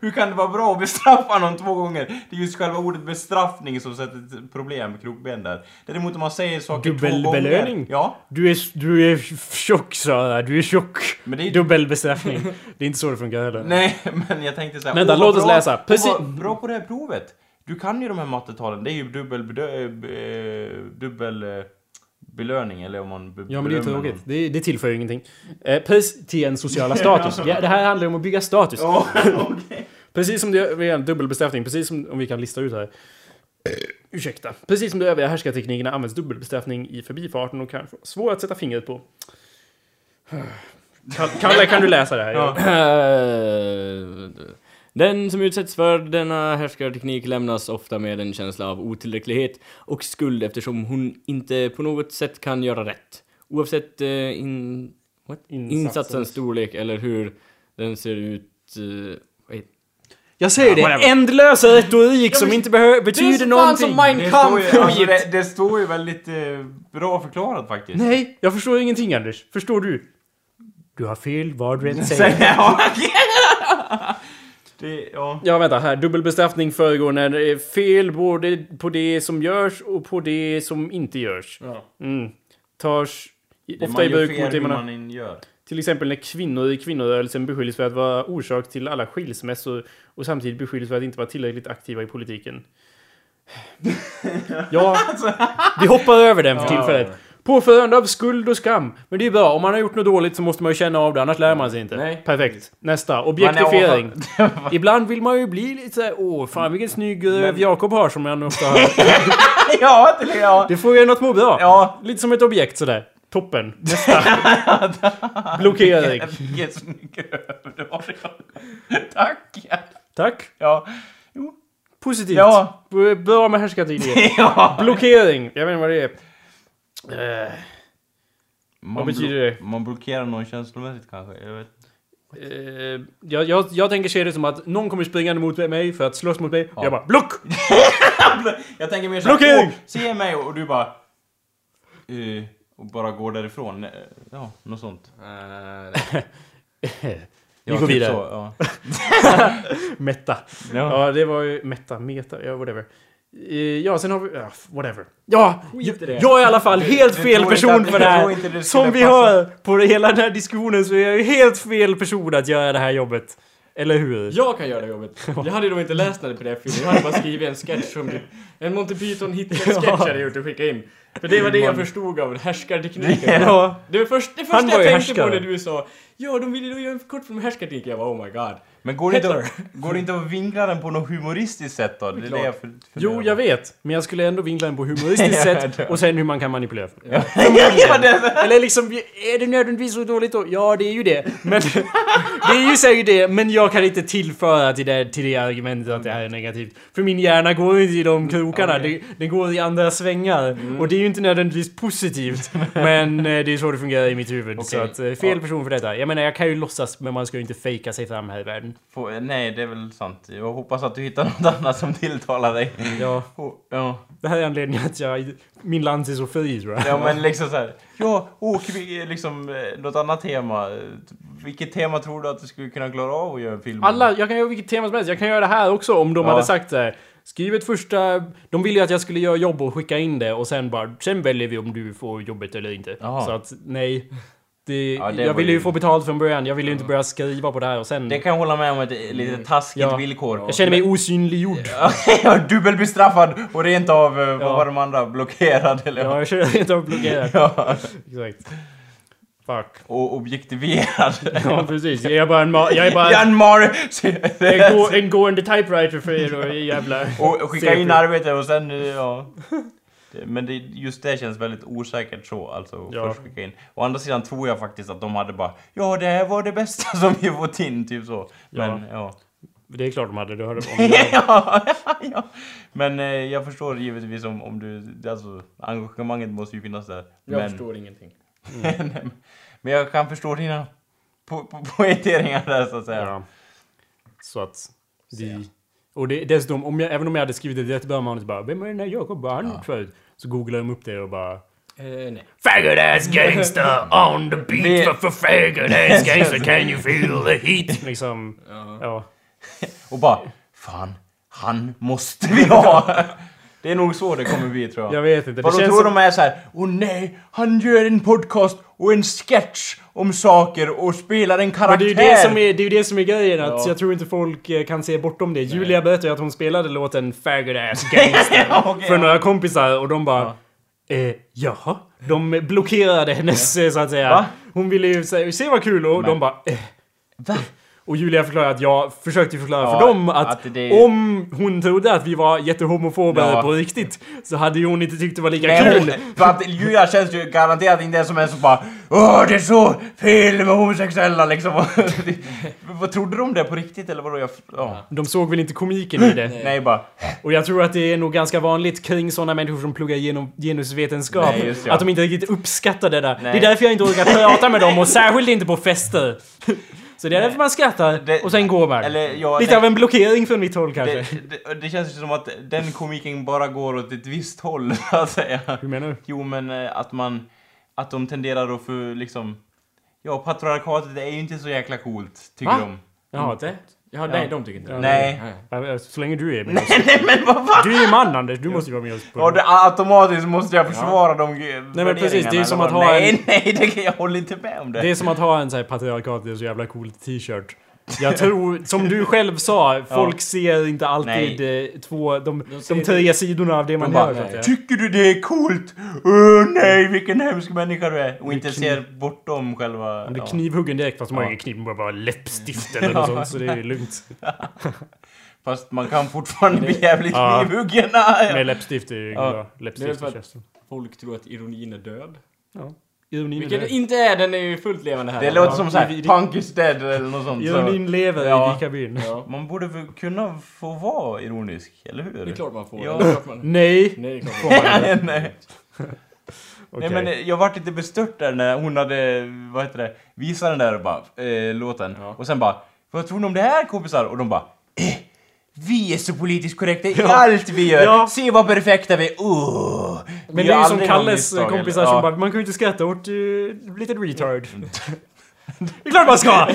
hur kan det vara bra att bestraffa någon två gånger? Det är just själva ordet bestraffning som sätter problem, krokben där. Däremot om man säger saker två gånger... Dubbelbelöning? Ja, du, är, du är tjock Sara. Du är tjock. men det är Dubbelbestraffning. Det är inte så det funkar heller. Nej, men jag tänkte såhär... Vänta, låt oss bra- läsa. Precis- Bra på det här provet! Du kan ju de här mattetalen, det är ju dubbel... eh, dubbel... eh, belöning, eller om man... Ja men det är ju tråkigt. Det, det tillför ju ingenting. Eh, precis till en sociala status. Ja, det här handlar ju om att bygga status. Ja, okej. Precis som det har en dubbelbestraffning, precis som om vi kan lista ut här. Ursäkta. Precis som de övriga härskarteknikerna används dubbelbestraffning i förbifarten och kan svår att sätta fingret på. Kalle, kan du läsa det här? Ja. Den som utsätts för denna härskarteknik lämnas ofta med en känsla av otillräcklighet och skuld eftersom hon inte på något sätt kan göra rätt. Oavsett eh, in, insatsens storlek eller hur den ser ut. Eh, wait. Jag säger det, whatever. ändlös retorik som inte behö- betyder någonting. Det står, ju, Kampf alltså, det, det står ju väldigt eh, bra förklarat faktiskt. Nej, jag förstår ingenting Anders. Förstår du? Du har fel vad du än Säg- säger. Det, ja. Ja, vänta här. Dubbelbestraffning föregår när det är fel både på det som görs och på det som inte görs. Ja. Mm. Tars Det ofta i bruk mot det man gör. Till exempel när kvinnor i kvinnorörelsen beskylls för att vara orsak till alla skilsmässor och samtidigt beskylls för att inte vara tillräckligt aktiva i politiken. Ja, vi hoppar över den för tillfället. Påförande av skuld och skam. Men det är bra, om man har gjort något dåligt så måste man ju känna av det, annars lär man sig inte. Nej. Perfekt. Nästa. Man är Objektifiering. Ibland vill man ju bli lite såhär, åh fan vilken snygg röv Jakob har som man ofta hör. ja, det, ja. Det får ju ändå att må bra. Ja. Lite som ett objekt sådär. Toppen. Nästa. Blockering. Vilken snygg röv du har. Tack! Tack. Ja. Positivt. Ja. Bra med härskartekniker. ja. Blockering. Jag vet inte vad det är. Eh, Man betyder det? Man blockerar någon känslomässigt kanske. Jag vet. eh, jag, jag, jag tänker se det som att någon kommer springande mot mig för att slåss mot mig. Och jag bara block! Jag tänker mer såhär, Blockering! åh, se mig och du bara... eh, och bara går därifrån. Eh, Ja, något sånt. Vi går vidare. Så, ja. Metta. Ja. Ja, det var ju metta, meta, ja whatever. Eh, Ja, sen har vi... Whatever. Ja! Jag är i alla fall helt fel person för det här. Som vi hör på hela den här diskussionen så är jag ju helt fel person att göra det här jobbet. Eller hur? Jag kan göra det jobbet. Jag hade då inte läst den här pdf-filen, jag hade bara skrivit en sketch som en Monty Python Hitler-sketch hade jag gjort och skickat in. För det var det jag förstod av härskartekniken. Ja. Det, var först, det första jag tänkte på när du sa Ja, de ville göra en kortfilm om härskarteknik. Jag bara oh my god. Men går det, inte, att- går det inte att vinkla den på något humoristiskt sätt då? Det är det jag för, Jo, jag vet. Men jag skulle ändå vinkla den på humoristiskt sätt och sen hur man kan manipulera. ja, Eller liksom, är det nödvändigtvis så dåligt då? Ja, det är ju det. Men det är ju säkert det, men jag kan inte tillföra till det, till det argumentet att det här är negativt. För min hjärna går inte i de krokarna, Okej. det, den går i andra svängar. Och det är ju inte nödvändigtvis positivt. Men eh, det är så det fungerar i mitt huvud. Så Okej. att, eh, fel person för detta. Jag menar, jag kan ju låtsas, men man ska ju inte fejka sig fram här i världen. Få- nej, det är väl sant. Jag hoppas att du hittar något annat som tilltalar dig. Ja, Oh, ja. det här är anledningen att jag, min lans är så fri tror jag. ja, men liksom så här. Ja, kan vi, liksom eh, något annat tema. Vilket tema tror du att du skulle kunna klara av att göra en film? Alla, jag kan göra vilket tema som helst. Jag kan göra det här också om de Ja. hade sagt så här. Skriv ett första... De ville ju att jag skulle göra jobb och skicka in det och sen bara... Sen väljer vi om du får jobbet eller inte. Jaha. Så att nej. Det, Ja, det jag ville ju få betalt från början. Jag ville ju inte börja skriva på det här och sen... Det kan jag hålla med om ett lite taskigt Ja. villkor. Jag känner mig osynliggjord. Ja, dubbelbestraffad och rent av, eh, vad Ja. var de andra, blockerad eller? Ja, jag känner mig inte blockerad. Ja. Exakt. Fuck. Och objektiverad. Ja, precis. Jag är bara en, jag är bara Mar... en, gå, en gående typewriter för er och jävla... och skicka in arbete och sen, eh, ja... Det- Men det, just det känns väldigt osäkert så, alltså Ja. först skicka in. Å andra sidan tror jag faktiskt att de hade bara Ja, det här var det bästa som vi fått in, typ så. Men, ja. Det är klart de hade. Du hörde om ja, ja. Men eh, jag förstår givetvis om, om du, alltså engagemanget måste ju finnas där. Jag men, förstår ingenting. men jag kan förstå dina po po poängteringar där så att säga. Ja. Så att... Vi... Och det, dessutom, om jag, även om jag hade skrivit det jättebra manus bara Vem är den här Jakob? Har han gjort förut? Så googlar de upp det och bara nej. Faggot ass gangster on the beat Det- for, for faggot ass gangster can you feel the heat? liksom... Ja. Och bara, fan, han måste vi ha! det är nog så det kommer bli tror jag. Jag vet inte. Det Vad de känns tror som... de är så här, åh nej, han gör en podcast och en sketch om saker och spelar en Men karaktär. det är ju det som är, det är, det som är grejen, att Ja. jag tror inte folk eh, kan se bortom det. Julia berättade ju att hon spelade låten Faggot ass gangster Okej, för ja. några kompisar och de bara Eh, jaha? De blockerade hennes, eh, så att säga. Va? Hon ville ju säga, se vad kul och de bara eh. Va? Och Julia förklarade att jag försökte förklara Ja, för dem att, att det- om hon trodde att vi var jättehomofober Ja. på riktigt så hade ju hon inte tyckt det var lika Nej, kul. hon, för att Julia känns ju garanterat inte som en som bara Åh, det är så fel med homosexuella liksom. Vad trodde de det på riktigt eller vadå? Jag, ja. De såg väl inte komiken i det. Nej, bara Och jag tror att det är nog ganska vanligt kring sådana människor som pluggar genom genusvetenskap. Nej, just ja. Att de inte riktigt uppskattar det där. Nej. Det är därför jag inte orkar prata med dem och särskilt inte på fester. Så det är därför man skrattar Det- och sen går man. Eller, ja, Lite nej. av en blockering från mitt håll kanske. det, det, det känns ju som att den komiken bara går åt ett visst håll, så att säga. Hur menar du? Jo, men eh, att man... Att de tenderar att få liksom... Ja, patriarkatet är ju inte så jäkla coolt, tycker Va? de. Jaha, Inte? Ja, nej, de tycker inte det. Nej. Ja, Så länge du är med oss. Nej, men vad fan! Du är ju man Anders, du måste ju vara med oss på Ja, det, automatiskt måste jag försvara de Nej men precis, det är som att ha Nej, en- nej, det, kan- jag håller inte med om det. Det är som att ha en sån här patriarkat, det är så jävla cool t-shirt. Jag tror, som du själv sa, folk ser inte alltid eh, två, de, de, ser tre sidorna av det man De gör. Så att säga. Tycker du det är coolt? Åh nej, vilken hemsk människa du är! Och inte ser bortom själva... Man blir ja. knivhuggen direkt fast de har Ja. ingen kniv, man bara bara läppstift eller något sånt, så det är lugnt. Fast man kan fortfarande bli jävligt Ja. knivhuggen. Med läppstift är ju Ja. bra. Läppstift Det är för att- käften. Folk tror att ironin är död. Ironin Vilket det inte är, den är ju fullt levande här. Det låter som såhär, punk is dead eller något sånt. så- Ironin lever Ja. i Vikabyn. Ja, Man borde väl kunna få vara ironisk, eller hur? det är klart man får. Ja. Det man... Nej! Nej, det är klart man nej, nej. Okej. nej men eh, jag vart lite bestört där när hon hade, vad heter det, visat den där bara, eh, låten. Ja. Och sen bara, vad tror ni om det här kompisar? Och de bara, eh, vi är så politiskt korrekta i allt vi gör. Ja. Se vad perfekta vi är. Oh. Men det är ju som Kalles kompisar som bara, man kan ju inte skratta åt uh, lite retard. det är klart man ska!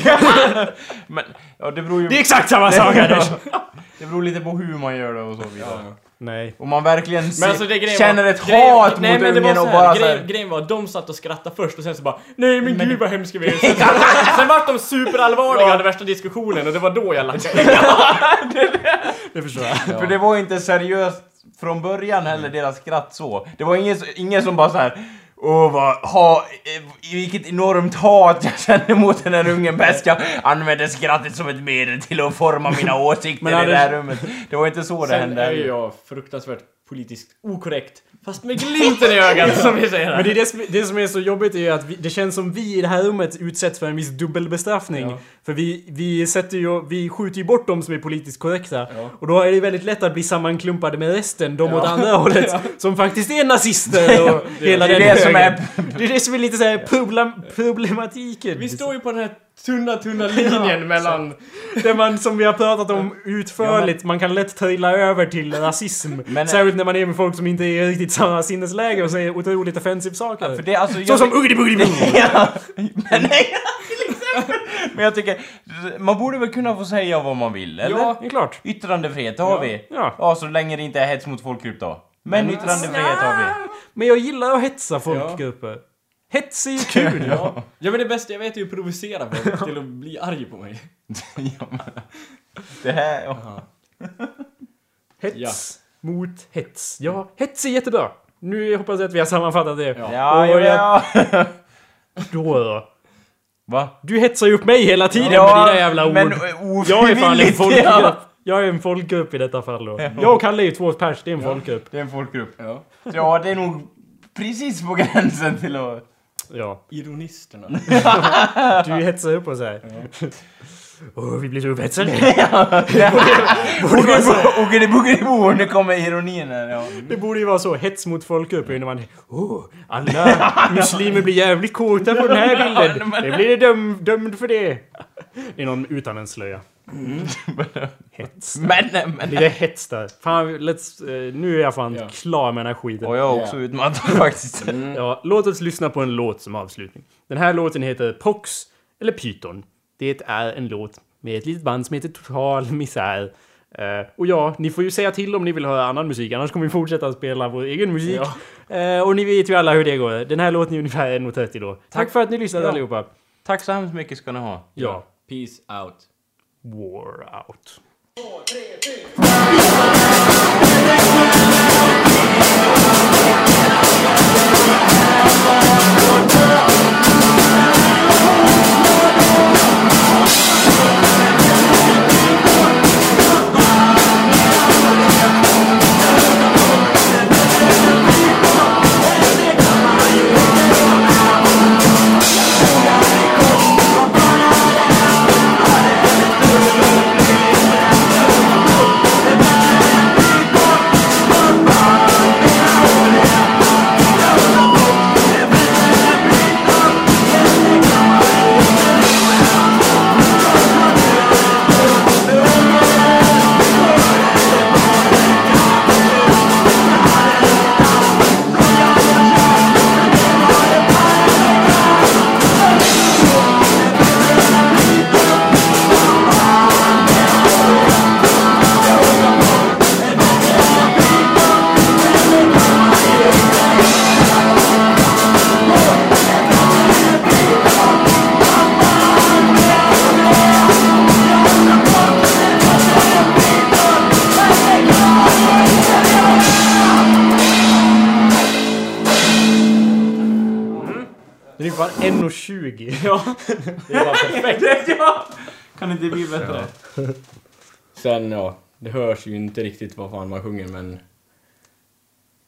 Men, ja, det beror ju... Det är exakt samma sak Anders! det beror lite på hur man gör det och så vidare. Ja. Nej. Om man verkligen Men alltså det grejen känner var, ett grejen- hat nej, mot men det så och bara grejen, såhär... grejen var att de satt och skrattade först och sen så bara Nej men gud vad hemska vi är. Sen, sen vart de superallvarliga och hade värsta diskussionen och det var då jag lackade. Det förstår jag. För det var inte seriöst från början heller, deras skratt så. Det var ingen, ingen som bara så här. Åh vad, ha, eh, vilket enormt hat jag känner mot den här ungen bäst. Jag använder skrattet som ett medel till att forma mina åsikter i det här rummet. Det var inte så det Sen hände. är ju jag fruktansvärt politiskt okorrekt. Fast med glimten i ögat som vi säger Men här. det, är det, som, det som är så jobbigt är ju att vi, det känns som vi i det här rummet utsätts för en viss dubbelbestraffning. Ja. För vi, vi sätter ju, vi skjuter ju bort de som är politiskt korrekta. Ja. Och då är det väldigt lätt att bli sammanklumpade med resten, de åt Ja. andra hållet. Som faktiskt är nazister och hela det är den det som högen. är- Det är det som är lite såhär problem, problematiken. Vi står ju på den här tunna, tunna linjen mellan... Där man, som vi har pratat om utförligt, man kan lätt trilla över till rasism. Men- Särskilt när man är med folk som inte är i riktigt samma sinnesläge och säger otroligt offensive saker. För det, alltså, Så jag- som uggdi buggdi ja, men nej. Men jag tycker, man borde väl kunna få säga vad man vill, eller? Ja, det är klart. Yttrandefrihet, det har vi. Ja. Ja, så länge det inte är hets mot folkgrupp då. Men yttrandefrihet har vi. Men jag gillar att hetsa folkgrupper. Hets är ju kul! Ja. ja men det bästa jag vet är ju att provocera folk till att bli arg på mig. ja, men, det här... Ja. Hets mot hets. Ja, hets är jättebra. Nu hoppas jag att vi har sammanfattat det. Ja. Ja, Och ja, ja. Då då. Va? Du hetsar ju upp mig hela tiden med dina jävla ord. Men jag är fan en folkgrupp. ja. Jag är en folkgrupp i detta fall då. Jag och Kalle är ju två pers, det är en folkgrupp. Det är en folkgrupp. Ja. Ja, det är nog precis på gränsen till att... Ja. Ironisterna. Du hetsar upp oss här. Åh, vi blir så upphetsade. Boogity-boogity-boo, nu kommer ironin här. Ja. Det borde ju vara så. Hets mot folkgrupp. När man... Oh, alla muslimer blir jävligt kåta på den här bilden. Det blir döm, dömd för det. Det är någon utan en slöja. Hets. Men, men... Lite hets där. Fan, let's, eh, nu är jag fan Ja. klar med den här skiten. Och jag är också utmattad faktiskt. Ja, låt oss lyssna på en låt som avslutning. Den här låten heter Pox, eller Python. Det är en låt med ett litet band som heter Total Misär. Eh, och ja, ni får ju säga till om ni vill höra annan musik, annars kommer vi fortsätta spela vår egen musik. Eh, och ni vet ju alla hur det går. Den här låten är ungefär 1.30 då. Tack för att ni lyssnade Ja. allihopa. Tack så hemskt mycket ska ni ha. Ja. Peace out. War out. 1.20. Ja. Det är bara perfekt. ja! Kan inte bli bättre? Sen ja, det hörs ju inte riktigt vad fan man sjunger men...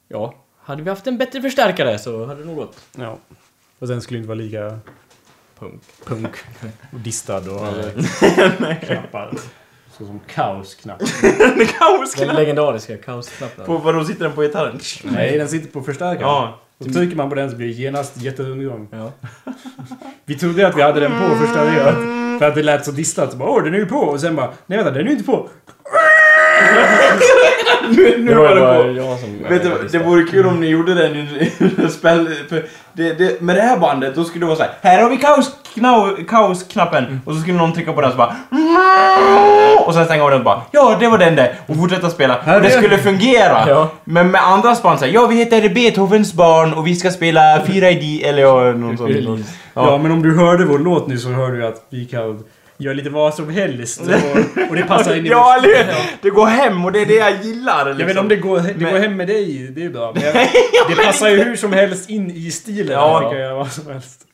Ja, hade vi haft en bättre förstärkare så hade det nog gått. Ja. Och sen skulle det inte vara lika Punk. punk och distad och knappar. Så som kaosknapp. Den legendariska kaosknappen. På vadå, sitter den på gitarren? Nej, den sitter på förstärkaren. Ja. Och trycker man på den så blir det genast jätteundergång. Ja. Vi trodde att vi hade den på första ögat. För att det lät så distat. Så bara, Åh, den är ju på! Och sen bara, nej vänta, den är ju inte på. Nu, nu Det var var det bara på. jag som... Vet du, det vore kul om ni gjorde den i i spel... För det, det, med det här bandet, då skulle det vara så här. Här har vi kaos, knau, kaosknappen. Och så skulle någon trycka på den så bara... Och sen stänga av den och bara... Ja, det var den där. Och fortsätta spela. Och det skulle fungera. Ja. Men med andra band så här, Ja, vi heter Beethovens barn och vi ska spela 4 ID eller ja, någon sån. spelar Ja. men om du hörde vår låt nu så hörde du att vi kan göra lite vad som helst. Och, och det passar in i Ja, eller hur? Det går hem och det är det jag gillar. Liksom. Jag vet inte om det går, det Men- går hem med dig, det är bra. Men jag, det passar ju hur som helst in i stilen. Ja. Ja. Vi kan göra vad som helst.